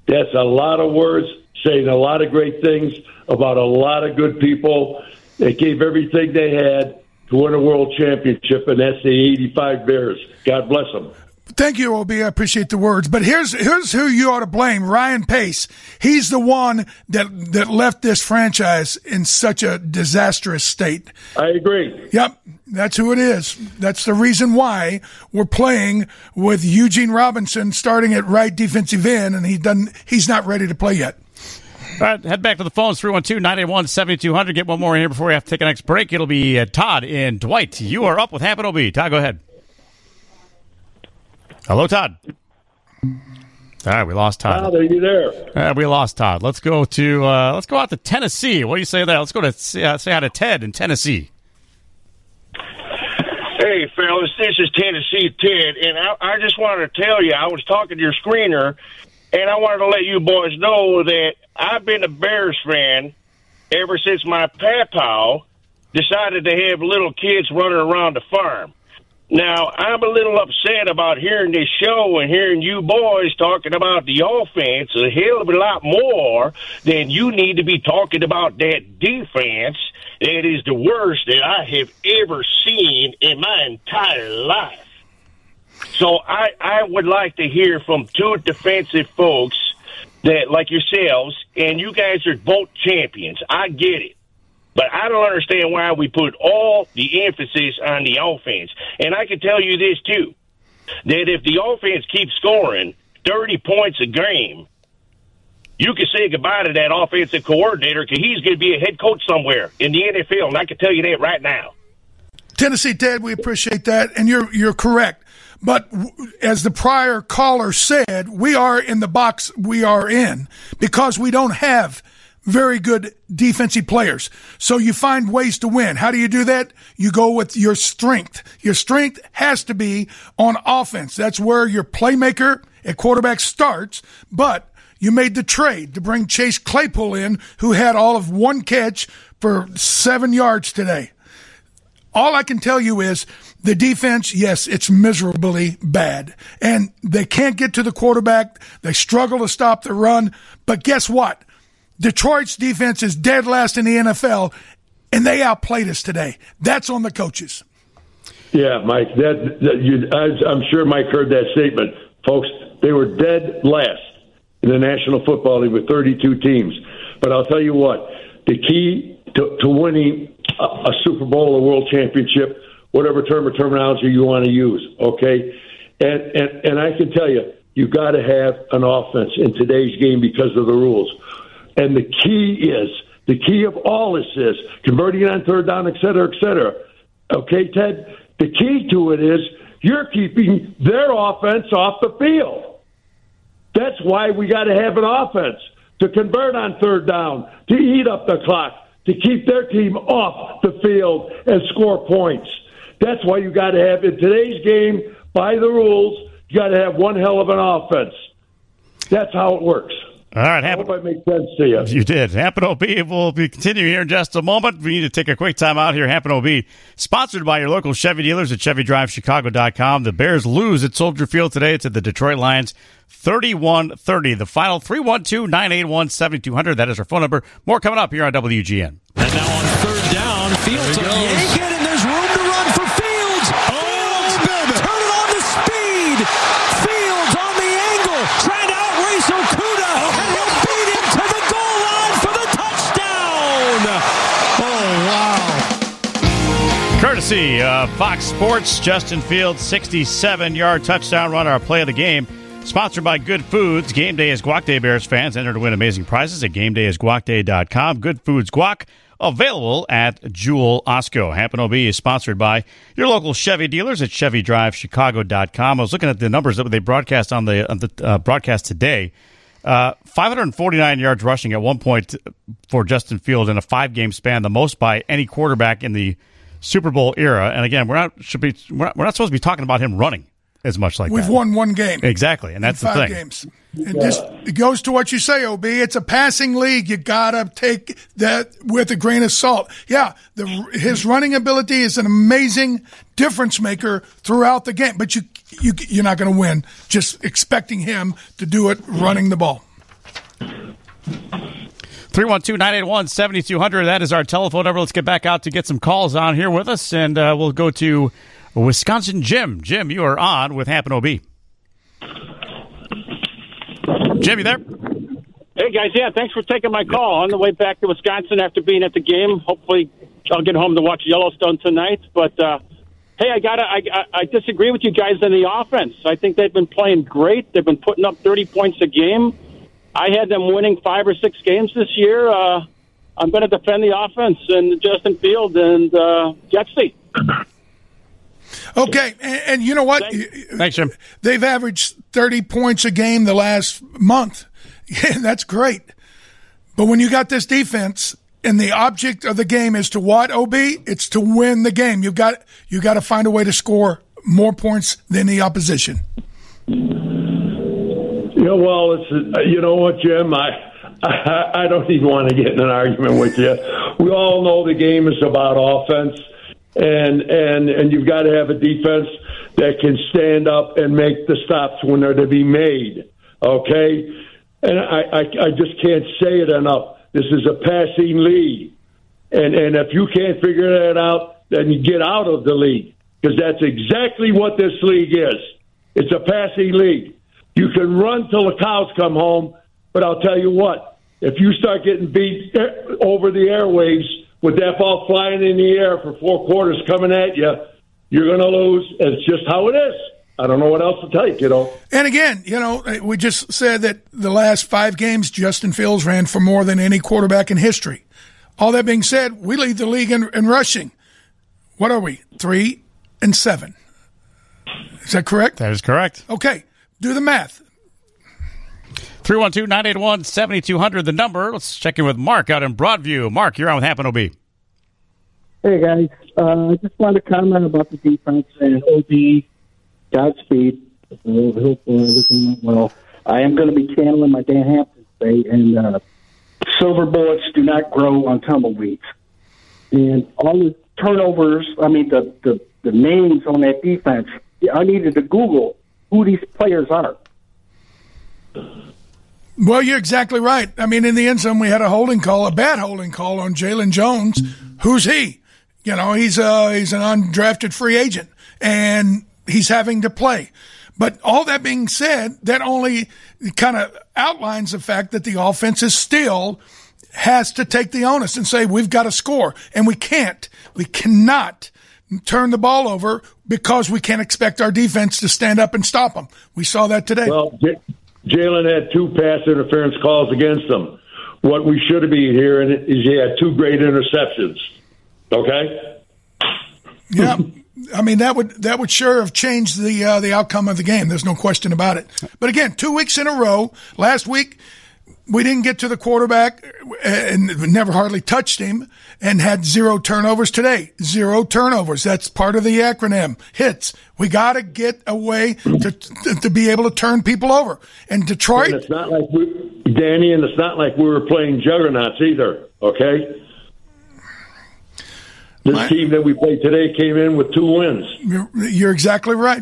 That's a lot of words saying a lot of great things about a lot of good people. They gave everything they had to win a world championship, and that's the 85 Bears. God bless them. Thank you, OB. I appreciate the words. But here's here's who you ought to blame: Ryan Pace. He's the one that that left this franchise in such a disastrous state. I agree. Yep, that's who it is. That's the reason why we're playing with Eugene Robinson starting at right defensive end, and he doesn't. He's not ready to play yet. All right, head back to the phones 312 981 7200. Get one more in here before we have to take a next break. It'll be uh, Todd in Dwight. You are up with Happen OB. Todd, go ahead. Hello, Todd. All right, we lost Todd. Todd, are you there? Uh, we lost Todd. Let's go to uh, let's go out to Tennessee. What do you say there? Let's go to uh, say hi to Ted in Tennessee. Hey, Hey, fellas, this is Tennessee Ted, and I, I just wanted to tell you, I was talking to your screener, and I wanted to let you boys know that I've been a Bears fan ever since my papa decided to have little kids running around the farm. Now, I'm a little upset about hearing this show and hearing you boys talking about the offense a hell of a lot more than you need to be talking about that defense that is the worst that I have ever seen in my entire life. So I, I would like to hear from two defensive folks that like yourselves, and you guys are both champions. I get it. But I don't understand why we put all the emphasis on the offense. And I can tell you this too, that if the offense keeps scoring 30 points a game, you can say goodbye to that offensive coordinator because he's going to be a head coach somewhere in the NFL, and I can tell you that right now. Tennessee Ted, we appreciate that, and you're you're correct. But as the prior caller said, we are in the box we are in because we don't have very good defensive players. So you find ways to win. How do you do that? You go with your strength. Your strength has to be on offense. That's where your playmaker at quarterback starts, but you made the trade to bring Chase Claypool in, who had all of one catch for seven yards today. All I can tell you is the defense, yes, it's miserably bad. And they can't get to the quarterback. They struggle to stop the run. But guess what? Detroit's defense is dead last in the NFL, and they outplayed us today. That's on the coaches. Yeah, Mike. That, that you, I, I'm sure Mike heard that statement, folks. They were dead last in the National Football League with 32 teams. But I'll tell you what, the key to, to winning a, a Super Bowl or World Championship, whatever term or terminology you want to use, okay? And and and I can tell you, you've got to have an offense in today's game because of the rules. And the key is the key of all this is converting on third down, et cetera, et cetera. Okay, Ted. The key to it is you're keeping their offense off the field. That's why we got to have an offense to convert on third down, to eat up the clock, to keep their team off the field and score points. That's why you got to have in today's game, by the rules, you got to have one hell of an offense. That's how it works. All right, I hope I make sense to you. [LAUGHS] You did. Hampton OB will be continuing here in just a moment. We need to take a quick time out here. Hampton OB, sponsored by your local Chevy dealers at ChevyDriveChicago.com. The Bears lose at Soldier Field today to the Detroit Lions 31 30. The final 312 981 7200. That is our phone number. More coming up here on WGN. And now on third down, Fields Of Fox Sports, Justin Fields, 67 yard touchdown run, our play of the game. Sponsored by Good Foods. Game Day is Guac Day Bears fans. Enter to win amazing prizes at GameDayIsGuacDay.com. Good Foods Guac available at Jewel Osco. Hampton OB is sponsored by your local Chevy dealers at ChevyDriveChicago.com. I was looking at the numbers that they broadcast on the, on the uh, broadcast today. Uh, 549 yards rushing at one point for Justin Field in a five game span, the most by any quarterback in the Super Bowl era. And again, we're not should be we're not, we're not supposed to be talking about him running as much like We've that. won one game. Exactly, and that's the five thing. games. It just it goes to what you say, Ob. It's a passing league. You gotta take that with a grain of salt. Yeah, the, his running ability is an amazing difference maker throughout the game. But you you you're not going to win just expecting him to do it running the ball. 312-981-7200. That is our telephone number. Let's get back out to get some calls on here with us, and uh, we'll go to Wisconsin Jim. Jim, you are on with Happen OB. Jim, you there? Hey guys, yeah, thanks for taking my call. On the way back to Wisconsin after being at the game, hopefully I'll get home to watch Yellowstone tonight. But uh, hey, I gotta, I, I, disagree with you guys on the offense. I think they've been playing great. They've been putting up thirty points a game. I had them winning five or six games this year. Uh, I'm going to defend the offense and Justin Field and uh, Getsy. Okay, and, and you know what? Thanks, Jim. They've averaged 30 points a game the last month. [LAUGHS] Yeah, that's great. But when you got this defense, and the object of the game is to what? Ob, it's to win the game. You've got you got to find a way to score more points than the opposition. Yeah, well, it's you know what, Jim, I, I [LAUGHS] I don't even want to get in an argument with you. We all know the game is about offense, and and and you've got to have a defense that can stand up and make the stops when they're to be made. Okay, and I I, I just can't say it enough. This is a passing league, and and if you can't figure that out, then you get out of the league because that's exactly what this league is. It's a passing league. You can run till the cows come home, but I'll tell you what: if you start getting beat eh, over the airwaves with that ball flying in the air for four quarters coming at you, you're going to lose. It's just how it is. I don't know what else to tell you, kiddo. And again, you know, we just said that the last five games, Justin Fields ran for more than any quarterback in history. All that being said, we lead the league in, in rushing. What are we? Three and seven. Is that correct? That is correct. Okay. Do the math. 312 981 7200, the number. Let's check in with Mark out in Broadview. Mark, you're on with Happen OB. Hey, guys. Uh, I just wanted to comment about the defense and OB. Godspeed. Uh, hope uh, everything went well. I am going to be channeling my Dan Hampton say, and uh, silver bullets do not grow on tumbleweeds. And all the turnovers, I mean, the, the, the names on that defense, I needed to Google who these players are. Well, you're exactly right. I mean, in the end zone, we had a holding call, a bad holding call on Jaylon Jones. Who's he? You know, he's uh he's an undrafted free agent, and he's having to play. But all that being said, that only kind of outlines the fact that the offense is still has to take the onus and say we've got to score, and we can't. We cannot turn the ball over because we can't expect our defense to stand up and stop them. We saw that today. Well, J- Jaylon had two pass interference calls against them. What we should be hearing is he had two great interceptions. Okay. Yeah. I mean that would that would sure have changed the uh, the outcome of the game. There's no question about it. But again, two weeks in a row. Last week we didn't get to the quarterback and never hardly touched him and had zero turnovers today. Zero turnovers. That's part of the acronym. Hits. We got to get a way to, to be able to turn people over. And Detroit. And it's not like we, Danny, and it's not like we were playing juggernauts either. Okay. This My, team that we played today came in with two wins. You're, you're exactly right.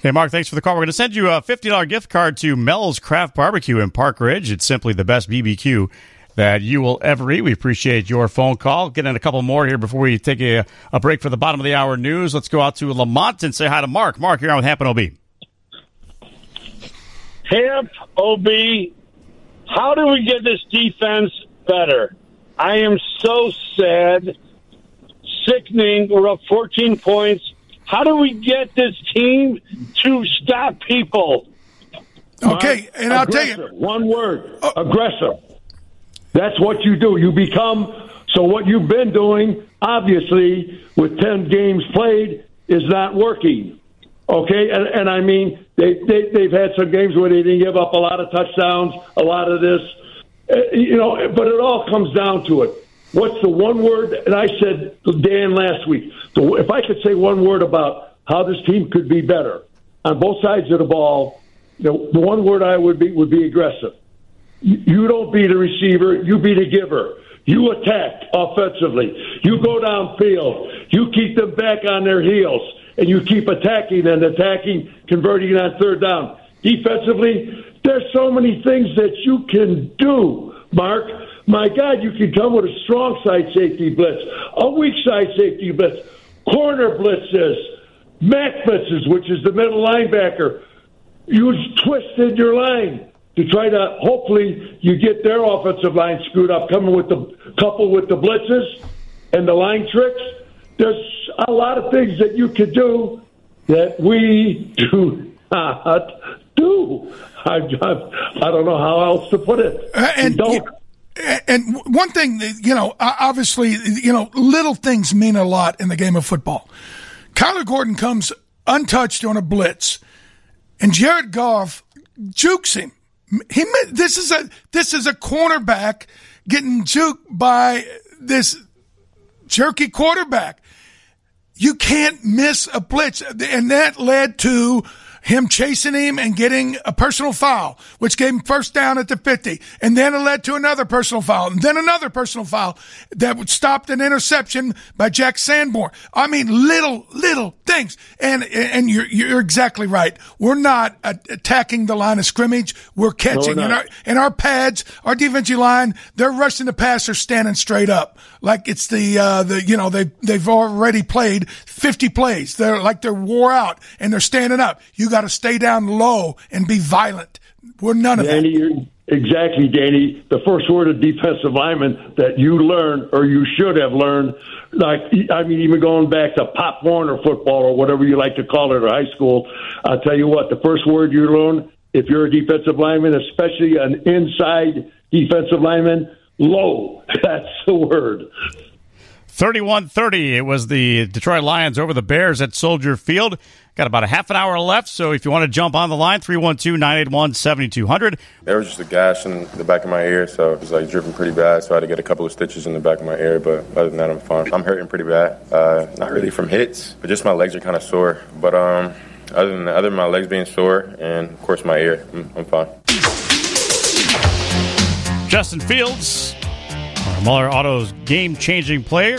Hey, Mark, thanks for the call. We're going to send you a $50 gift card to Mel's Craft Barbecue in Park Ridge. It's simply the best BBQ that you will ever eat. We appreciate your phone call. Get in a couple more here before we take a, a break for the bottom of the hour news. Let's go out to Lemont and say hi to Mark. Mark, you're on with Happen OB. Hamp OB, how do we get this defense better? I am so sad, sickening. We're up 14 points. How do we get this team to stop people? Okay, and I'll tell you one word: oh. aggressive. That's what you do. You become so. What you've been doing, obviously, with ten games played, is not working. Okay, and, and I mean they, they they've had some games where they didn't give up a lot of touchdowns, a lot of this, uh, you know. But it all comes down to it. What's the one word? And I said Dan last week, if I could say one word about how this team could be better on both sides of the ball, the, one word I would be would be aggressive. You don't be the receiver, you be the giver. You attack offensively. You go downfield. You keep them back on their heels, and you keep attacking and attacking, converting on third down. Defensively, there's so many things that you can do, Mark. My God, you can come with a strong side safety blitz, a weak side safety blitz, corner blitzes, Mac blitzes, which is the middle linebacker. You twisted your line to try to hopefully you get their offensive line screwed up, coming with the couple with the blitzes and the line tricks. There's a lot of things that you could do that we do not do. I, I, I don't know how else to put it. Uh, and don't. And one thing, you know, obviously, you know, little things mean a lot in the game of football. Kyler Gordon comes untouched on a blitz, and Jared Goff jukes him. He this is a this is a cornerback getting juked by this jerky quarterback. You can't miss a blitz. And that led to him chasing him and getting a personal foul, which gave him first down at the 50. And then it led to another personal foul and then another personal foul that stopped an interception by Jack Sanborn. I mean, little, little things. And, and you're, you're exactly right. We're not attacking the line of scrimmage. We're catching. No, we're and, our, and our pads, our defensive line, they're rushing the passer standing straight up. Like it's the, uh, the, you know, they, they've already played 50 plays. They're like they're wore out and they're standing up. You got to stay down low and be violent. We're none of Danny, that. exactly, Danny. The first word of defensive lineman that you learn or you should have learned, like I mean, even going back to Pop Warner football or whatever you like to call it, or high school. I'll tell you what, the first word you learn if you're a defensive lineman, especially an inside defensive lineman, low. [LAUGHS] That's the word. 31 30. It was the Detroit Lions over the Bears at Soldier Field. Got about a half an hour left, so if you want to jump on the line, 312 981 7200. There was just a gash in the back of my ear, so it was like dripping pretty bad. So I had to get a couple of stitches in the back of my ear, but other than that, I'm fine. I'm hurting pretty bad. Uh, not really from hits, but just my legs are kind of sore. But um, other than other than my legs being sore and of course my ear, I'm, I'm fine. Justin Fields, Muller Auto's game changing player,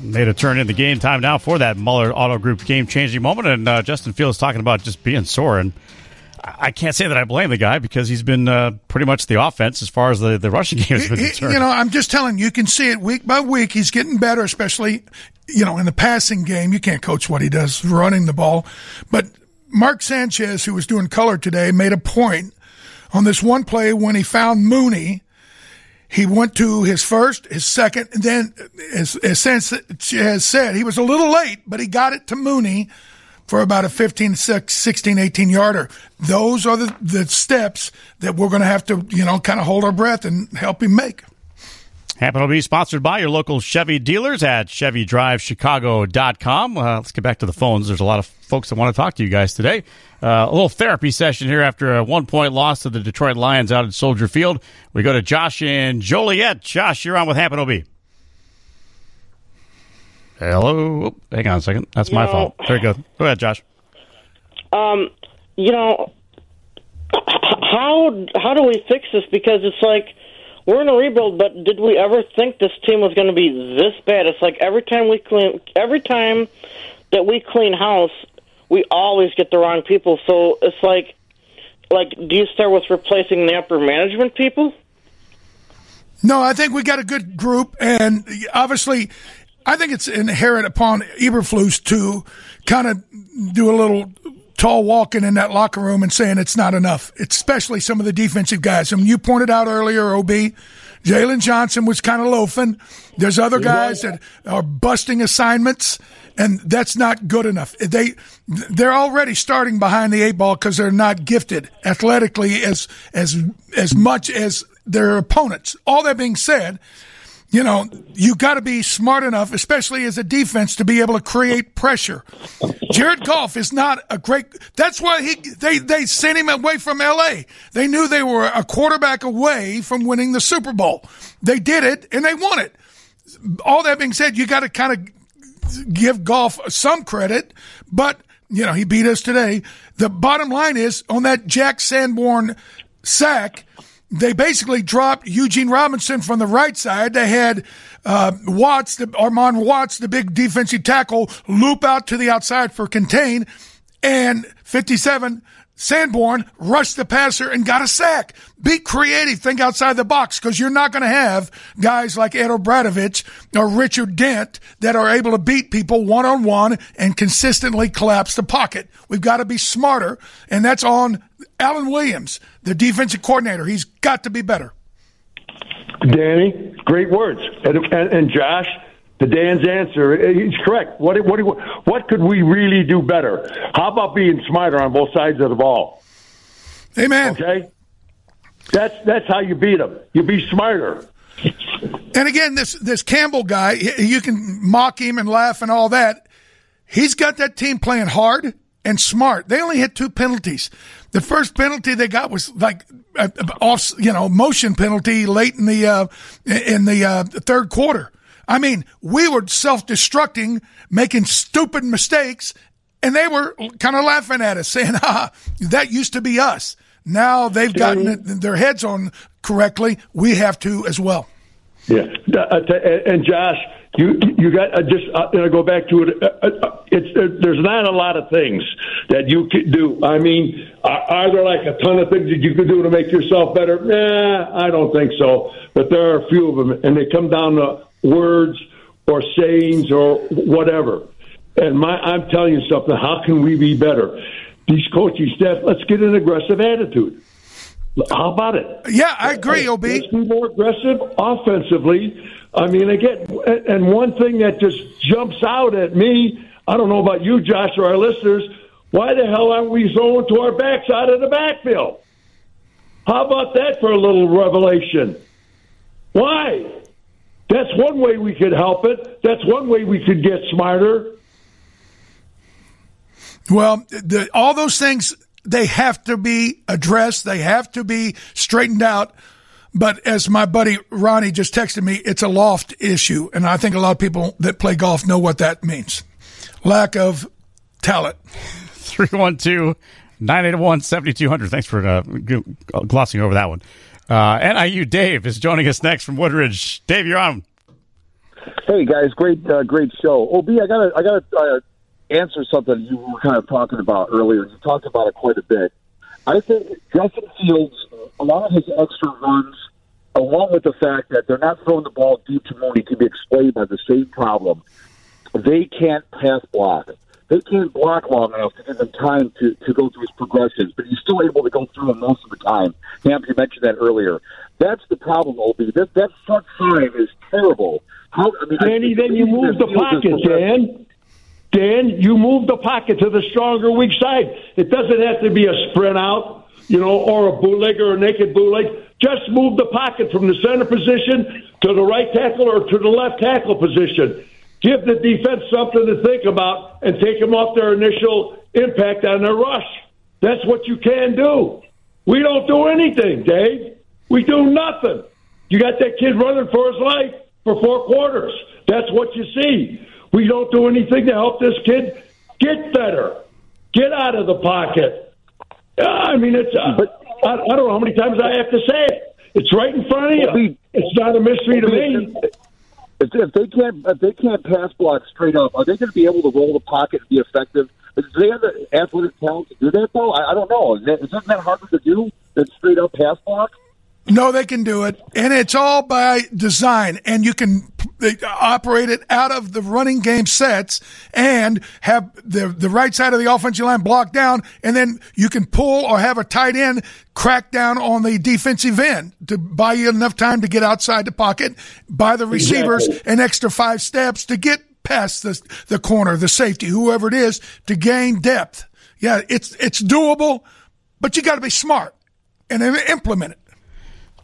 made a turn in the game time now for that Muller Auto Group game changing moment. And uh, Justin Fields talking about just being sore. And I can't say that I blame the guy because he's been uh, pretty much the offense as far as the, the rushing game has been [LAUGHS] concerned. you know, I'm just telling you, you can see it week by week. He's getting better, especially, you know, in the passing game. You can't coach what he does running the ball. But Mark Sanchez, who was doing color today, made a point on this one play when he found Mooney. He went to his first, his second, and then, as, as has said, he was a little late, but he got it to Mooney for about a 15, 16, 18 yarder. Those are the, the steps that we're going to have to, you know, kind of hold our breath and help him make. Happen to be sponsored by your local Chevy dealers at ChevyDriveChicago.com. Uh, let's get back to the phones. There's a lot of folks that want to talk to you guys today. Uh, a little therapy session here after a one point loss to the Detroit Lions out at Soldier Field. We go to Josh in Joliet. Josh, you're on with Happen OB. Hello. Oop, hang on a second. That's my No. fault. Very good. Go ahead, Josh. Um, you know, how how do we fix this? Because it's like we're in a rebuild, but did we ever think this team was going to be this bad? It's like every time we clean, every time that we clean house, we always get the wrong people. So it's like, like, do you start with replacing the upper management people? No, I think we got a good group, and obviously, I think it's inherent upon Eberflus to kind of do a little tall walking in that locker room and saying it's not enough, especially some of the defensive guys. I mean, you pointed out earlier, OB, Jaylon Johnson was kind of loafing. There's other guys that are busting assignments, and that's not good enough. They they're already starting behind the eight ball because they're not gifted athletically as as as much as their opponents. All that being said, you know, you got to be smart enough, especially as a defense, to be able to create pressure. Jared Goff is not a great. That's why he they they sent him away from L.A. They knew they were a quarterback away from winning the Super Bowl. They did it and they won it. All that being said, you got to kind of give Goff some credit, but you know he beat us today. The bottom line is on that Jack Sanborn sack they basically dropped Eugene Robinson from the right side. They had uh, Watts, the, Armon Watts, the big defensive tackle, loop out to the outside for contain, and 57 Sanborn rushed the passer and got a sack. Be creative, think outside the box, because you're not going to have guys like Ed O'Bradovich or Richard Dent that are able to beat people one on one and consistently collapse the pocket. We've got to be smarter, and that's on Alan Williams, the defensive coordinator. He's got to be better. Danny, great words. And, and, and Josh, to Dan's answer, eh, he's correct. What, what, what could we really do better? How about being smarter on both sides of the ball? Amen. Okay? That's, that's how you beat them. You be smarter. And again, this this Campbell guy, you can mock him and laugh and all that. He's got that team playing hard, and smart. They only hit two penalties. The first penalty they got was like uh, off, you know, motion penalty late in the uh, in the uh, third quarter. I mean, we were self-destructing, making stupid mistakes, and they were kind of laughing at us, [LAUGHS] saying, "Ah, that used to be us." Now they've gotten their heads on correctly. We have to as well. Yeah, Uh, and Josh, you you got uh, just uh, and I go back to it. Uh, uh, it's uh, there's not a lot of things that you could do. I mean, are, are there like a ton of things that you could do to make yourself better? Nah, I don't think so. But there are a few of them, and they come down to words or sayings or whatever. And my, I'm telling you something. How can we be better? These coaching staff, let's get an aggressive attitude. How about it? Yeah, I agree, Ob. Let's be more aggressive offensively. I mean, again, and one thing that just jumps out at me, I don't know about you, Josh, or our listeners, why the hell aren't we zoned to our backs out of the backfield? How about that for a little revelation? Why? That's one way we could help it. That's one way we could get smarter. Well, the, all those things they have to be addressed. They have to be straightened out. But as my buddy Ronnie just texted me, it's a loft issue, and I think a lot of people that play golf know what that means. Lack of talent. [LAUGHS] 312 981 7200. Thanks for uh, glossing over that one. Uh, NIU Dave is joining us next from Woodridge. Dave, you're on. Hey guys, great uh, great show. Ob, I gotta I gotta uh, answer something you were kind of talking about earlier. You talked about it quite a bit. I think Justin Fields, a lot of his extra runs, along with the fact that they're not throwing the ball deep to Mooney, can be explained by the same problem. They can't pass block. They can't block long enough to give him time to, to go through his progressions, but he's still able to go through them most of the time. Ham, you mentioned that earlier. That's the problem, Ob. That, that front five is terrible. How, I mean, Danny, then you move the pocket, Dan. Dan, you move the pocket to the stronger weak side. It doesn't have to be a sprint out, you know, or a bootleg or a naked bootleg. Just move the pocket from the center position to the right tackle or to the left tackle position. Give the defense something to think about and take them off their initial impact on their rush. That's what you can do. We don't do anything, Dave. We do nothing. You got that kid running for his life for four quarters. That's what you see. We don't do anything to help this kid get better, get out of the pocket. I mean, it's. Uh, I, I don't know how many times I have to say it. It's right in front of you. It's not a mystery to me. If, if they can't if they can't pass block straight up, are they going to be able to roll the pocket and be effective? Do they have the athletic talent to do that though? I, I don't know. Is that, isn't that harder to do than straight up pass block? No, they can do it. And it's all by design. And you can operate it out of the running game sets and have the, the right side of the offensive line blocked down. And then you can pull or have a tight end crack down on the defensive end to buy you enough time to get outside the pocket, by the receivers exactly. an extra five steps to get past the, the corner, the safety, whoever it is to gain depth. Yeah, it's, it's doable, but you got to be smart and implement it.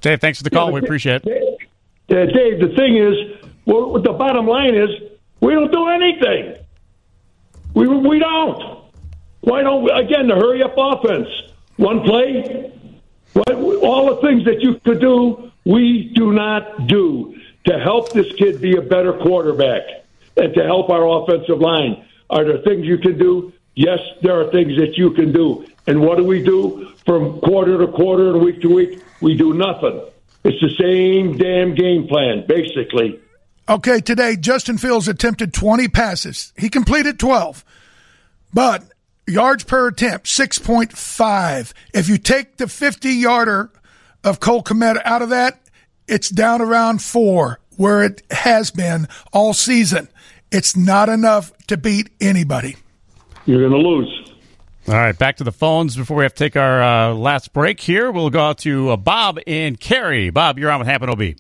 Dave, thanks for the call. We appreciate it. Dave, the thing is, well, the bottom line is, we don't do anything. We we don't. Why don't we, again the hurry up offense? One play. All the things that you could do, we do not do to help this kid be a better quarterback and to help our offensive line. Are there things you can do? Yes, there are things that you can do. And what do we do from quarter to quarter and week to week? We do nothing. It's the same damn game plan, basically. Okay, today Justin Fields attempted 20 passes. He completed 12. But yards per attempt, 6.5. If you take the 50 yarder of Cole Kmet out of that, it's down around four, where it has been all season. It's not enough to beat anybody. You're going to lose. All right, back to the phones before we have to take our uh, last break here. We'll go out to uh, Bob and Cary. Bob, you're on with Happen OB.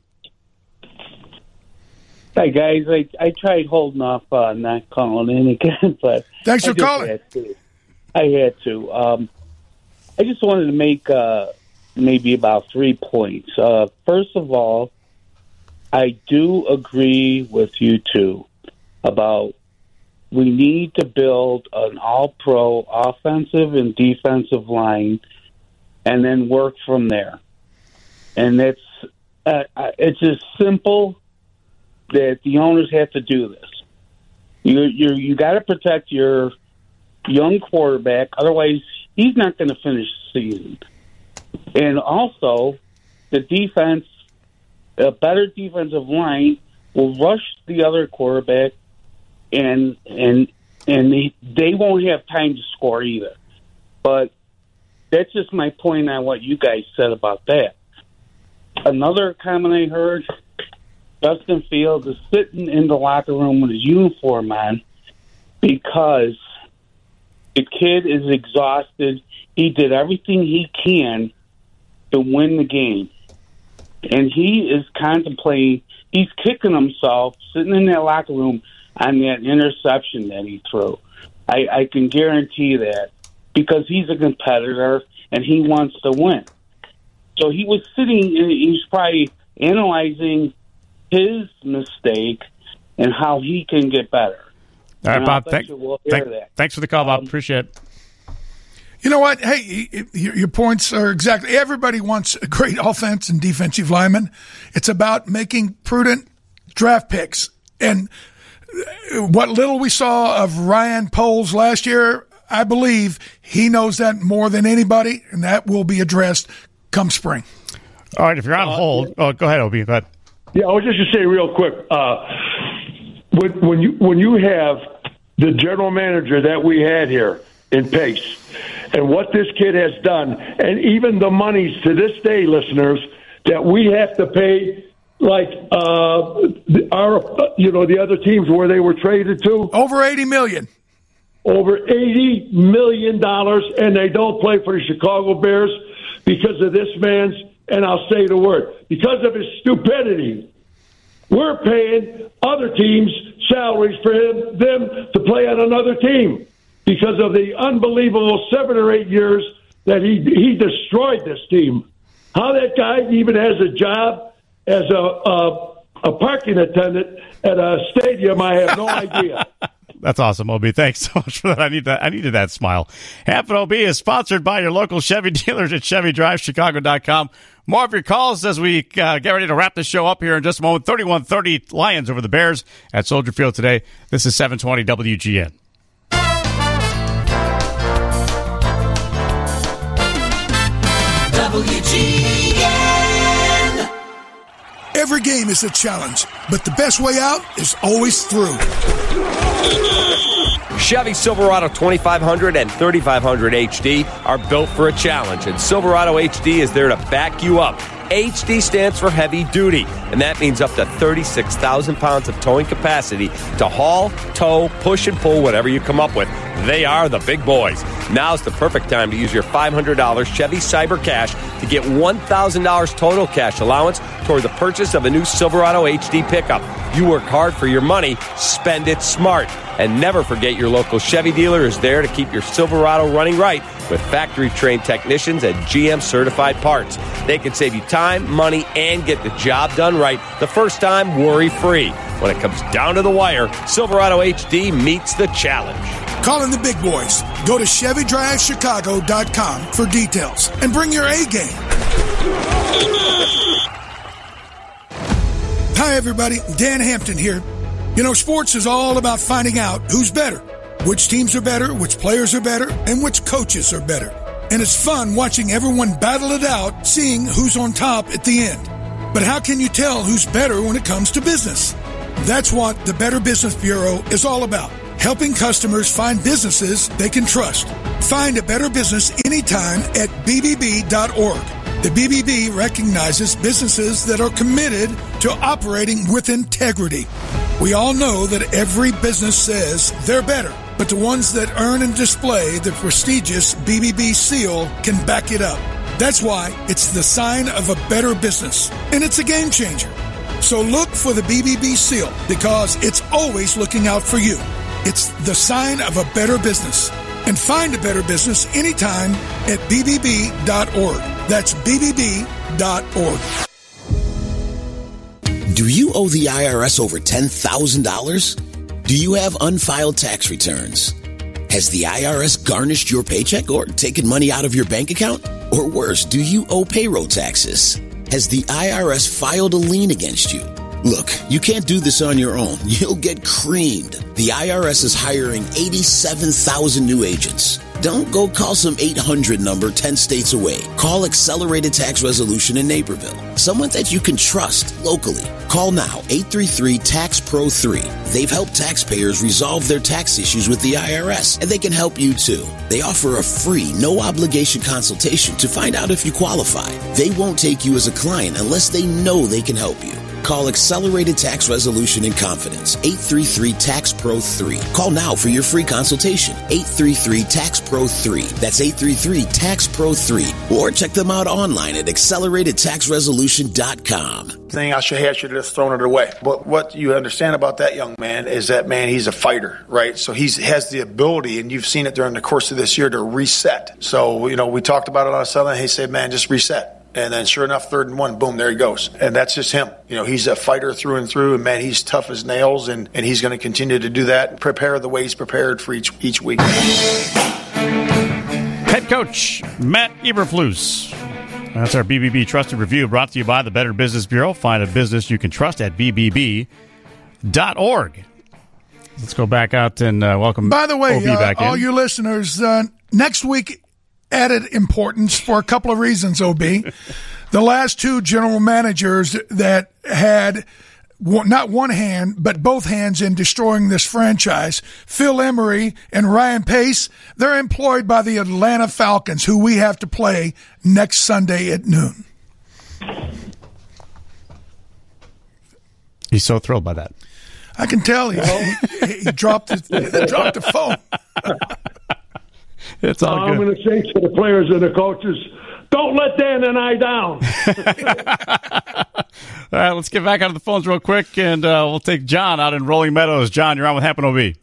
Hi guys, I I tried holding off uh, not calling in again, [LAUGHS] but thanks for calling. Had I had to. Um, I just wanted to make uh, maybe about three points. Uh, first of all, I do agree with you two about we need to build an all pro offensive and defensive line and then work from there. And it's uh, uh, it's as simple that the owners have to do this. You you you got to protect your young quarterback, otherwise he's not going to finish the season. And also, the defense, a better defensive line will rush the other quarterback, and and and they, they won't have time to score either. But that's just my point on what you guys said about that. Another comment I heard: Justin Fields is sitting in the locker room with his uniform on because the kid is exhausted. He did everything he can to win the game. And he is contemplating, he's kicking himself sitting in that locker room on that interception that he threw. I, I can guarantee that because he's a competitor and he wants to win. So he was sitting, and he's probably analyzing his mistake and how he can get better. All right, And Bob. I'll Thank, we'll hear thank- that. Um, thanks for the call, Bob. Appreciate it. You know what? Hey, y- y- your points are exactly. Everybody wants a great [LAUGHS] offense and defensive lineman. It's about making prudent draft picks. And what little we saw of Ryan Poles last year, I believe he knows that more than anybody, and that will be addressed come spring. All right, if you're on hold, oh, go ahead, OB. Go ahead. Yeah, I was just gonna say real quick. Uh, when, when you when you have the general manager that we had here in Pace, and what this kid has done, and even the monies to this day, listeners, that we have to pay, like uh, our you know the other teams where they were traded to, over eighty million, over eighty million dollars, and they don't play for the Chicago Bears because of this man's. And I'll say the word because of his stupidity. We're paying other teams salaries for him, them to play on another team because of the unbelievable seven or eight years that he he destroyed this team. How that guy even has a job as a a, a parking attendant at a stadium, I have no idea. [LAUGHS] That's awesome, Ob. Thanks so much for that. I need that. I needed that smile. Hamp and OB is sponsored by your local Chevy dealers at ChevyDriveChicago.com. More of your calls as we uh, get ready to wrap the show up here in just a moment. 31-30 Lions over the Bears at Soldier Field today. This is 720 WGN. WGN. Every game is a challenge, but the best way out is always through. Chevy Silverado 2500 and 3500 HD are built for a challenge, and Silverado HD is there to back you up. HD stands for heavy duty, and that means up to 36,000 pounds of towing capacity to haul, tow, push, and pull whatever you come up with. They are the big boys. Now's the perfect time to use your $500 Chevy Cyber Cash to get $1,000 total cash allowance toward the purchase of a new Silverado HD pickup. You work hard for your money, spend it smart. And never forget your local Chevy dealer is there to keep your Silverado running right with factory trained technicians and GM certified parts. They can save you time, money, and get the job done right the first time worry free. When it comes down to the wire, Silverado HD meets the challenge. Calling the big boys. Go to ChevyDriveChicago.com for details and bring your A game. Hi, everybody. Dan Hampton here. You know, sports is all about finding out who's better, which teams are better, which players are better, and which coaches are better. And it's fun watching everyone battle it out, seeing who's on top at the end. But how can you tell who's better when it comes to business? That's what the Better Business Bureau is all about. Helping customers find businesses they can trust. Find a better business anytime at BBB.org. The BBB recognizes businesses that are committed to operating with integrity. We all know that every business says they're better, but the ones that earn and display the prestigious BBB seal can back it up. That's why it's the sign of a better business, and it's a game changer. So look for the BBB seal because it's always looking out for you. It's the sign of a better business. And find a better business anytime at BBB.org. That's BBB.org. Do you owe the IRS over $10,000? Do you have unfiled tax returns? Has the IRS garnished your paycheck or taken money out of your bank account? Or worse, do you owe payroll taxes? Has the IRS filed a lien against you? Look, you can't do this on your own. [LAUGHS] You'll get creamed. The IRS is hiring 87,000 new agents. Don't go call some 800 number 10 states away. Call Accelerated Tax Resolution in Naperville. Someone that you can trust locally. Call now 833 Tax Pro 3. They've helped taxpayers resolve their tax issues with the IRS, and they can help you too. They offer a free, no obligation consultation to find out if you qualify. They won't take you as a client unless they know they can help you. Call Accelerated Tax Resolution in confidence. 833 Tax Pro 3. Call now for your free consultation. 833 Tax Pro 3. That's 833 Tax Pro 3. Or check them out online at acceleratedtaxresolution.com. Thing I should have should have just thrown it away. But what you understand about that young man is that man he's a fighter, right? So he has the ability, and you've seen it during the course of this year to reset. So you know we talked about it on Sunday. He said, "Man, just reset." And then, sure enough, third and one, boom, there he goes. And that's just him. You know, he's a fighter through and through, and man, he's tough as nails, and, and he's going to continue to do that and prepare the way he's prepared for each each week. Head coach Matt Eberflus. That's our BBB Trusted Review brought to you by the Better Business Bureau. Find a business you can trust at BBB.org. Let's go back out and uh, welcome. By the way, OB uh, back all in. you listeners, uh, next week added importance for a couple of reasons, OB. the last two general managers that had not one hand, but both hands in destroying this franchise, Phil Emery and Ryan Pace, they're employed by the Atlanta Falcons, who we have to play next Sunday at noon. He's so thrilled by that. I can tell he, dropped his, he dropped the phone. [LAUGHS] It's all I'm good. going to say to the players and the coaches, don't let Dan and I down. [LAUGHS] All right, let's get back onto the phones real quick, and uh, we'll take John out in Rolling Meadows. John, you're on with Hamp and OB. Hey,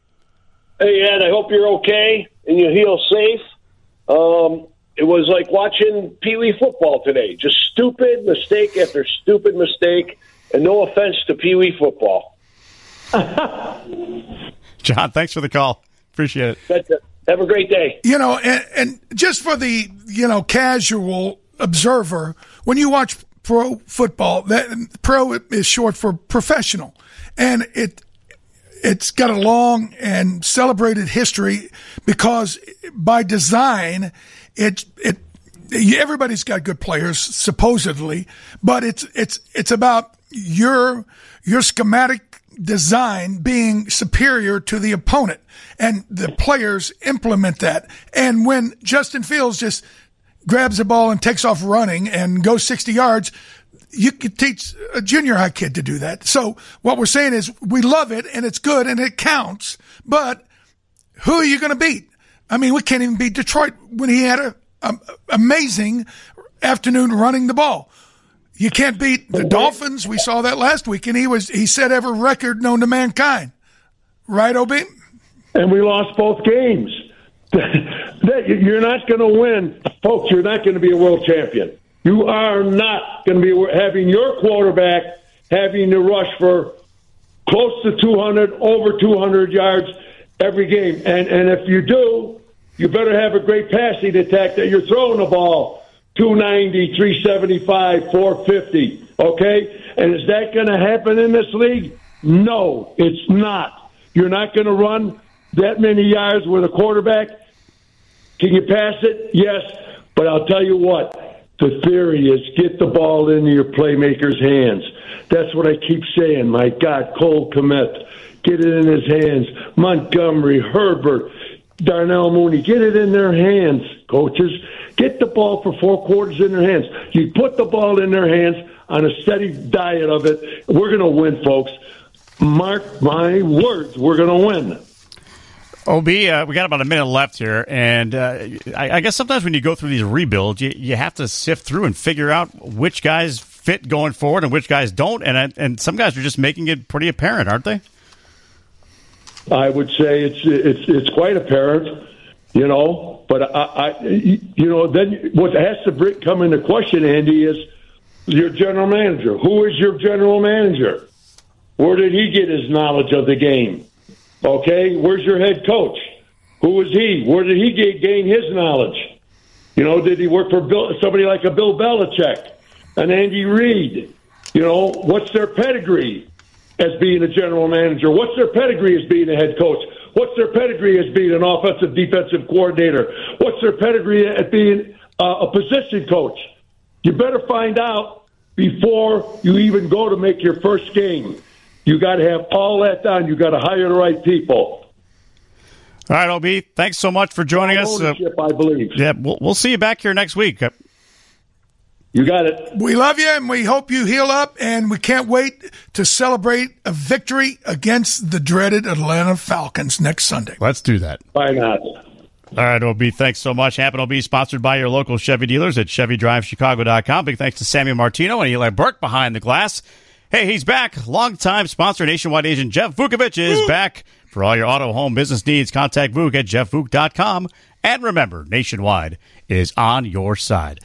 Ed, I hope you're okay and you heal safe. Um, it was like watching Pee Wee football today. Just stupid mistake after stupid mistake. And no offense to Pee Wee football. [LAUGHS] John, thanks for the call. Appreciate it. Have a great day. You know, and, and just for the you know casual observer, when you watch pro football, that pro is short for professional, and it it's got a long and celebrated history because by design, it it everybody's got good players supposedly, but it's it's it's about your your schematic design being superior to the opponent and the players implement that. And when Justin Fields just grabs the ball and takes off running and goes 60 yards, you could teach a junior high kid to do that. So what we're saying is we love it and it's good and it counts, but who are you going to beat? I mean, we can't even beat Detroit when he had a, a amazing afternoon running the ball. You can't beat the Dolphins. We saw that last week, and he was he set every record known to mankind. Right, Ob? and we lost both games. [LAUGHS] that you're not going to win, folks. You're not going to be a world champion. You are not going to be having your quarterback having to rush for close to 200, over 200 yards every game. And and if you do, you better have a great passing attack that you're throwing the ball 290, 375, 450. Okay, and is that going to happen in this league? No, it's not. You're not going to run that many yards with a quarterback. Can you pass it? Yes. But I'll tell you what, the theory is get the ball into your playmaker's hands. That's what I keep saying. My God, Cole Kmet, get it in his hands. Montgomery, Herbert, Darnell Mooney, get it in their hands, coaches. Get the ball for four quarters in their hands. You put the ball in their hands on a steady diet of it. We're going to win, folks. Mark my words, we're going to win. OB, uh, we got about a minute left here, and uh, I, I guess sometimes when you go through these rebuilds, you, you have to sift through and figure out which guys fit going forward and which guys don't, and and some guys are just making it pretty apparent, aren't they? I would say it's it's it's quite apparent, you know. But I, I you know, then what has to come into question, Andy, is your general manager. Who is your general manager? Where did he get his knowledge of the game? Okay, where's your head coach? Who was he? Where did he get, gain his knowledge? You know, did he work for Bill, somebody like a Bill Belichick, an Andy Reid? You know, what's their pedigree as being a general manager? What's their pedigree as being a head coach? What's their pedigree as being an offensive defensive coordinator? What's their pedigree at being uh, a position coach? You better find out before you even go to make your first game. You got to have all that done. You got to hire the right people. All right, OB. Thanks so much for joining us. Uh, I believe. yeah, we'll, we'll see you back here next week. You got it. We love you and we hope you heal up, and we can't wait to celebrate a victory against the dreaded Atlanta Falcons next Sunday. Let's do that. Why not? All right, OB, thanks so much. Hamp and OB sponsored by your local Chevy dealers at ChevyDriveChicago.com. Big thanks to Samuel Martino and Eli Burke behind the glass. Hey, he's back. Longtime sponsor, nationwide agent Jeff Vukovich is back. For all your auto, home, business needs, contact Vuk at JeffVuk.com. And remember, Nationwide is on your side.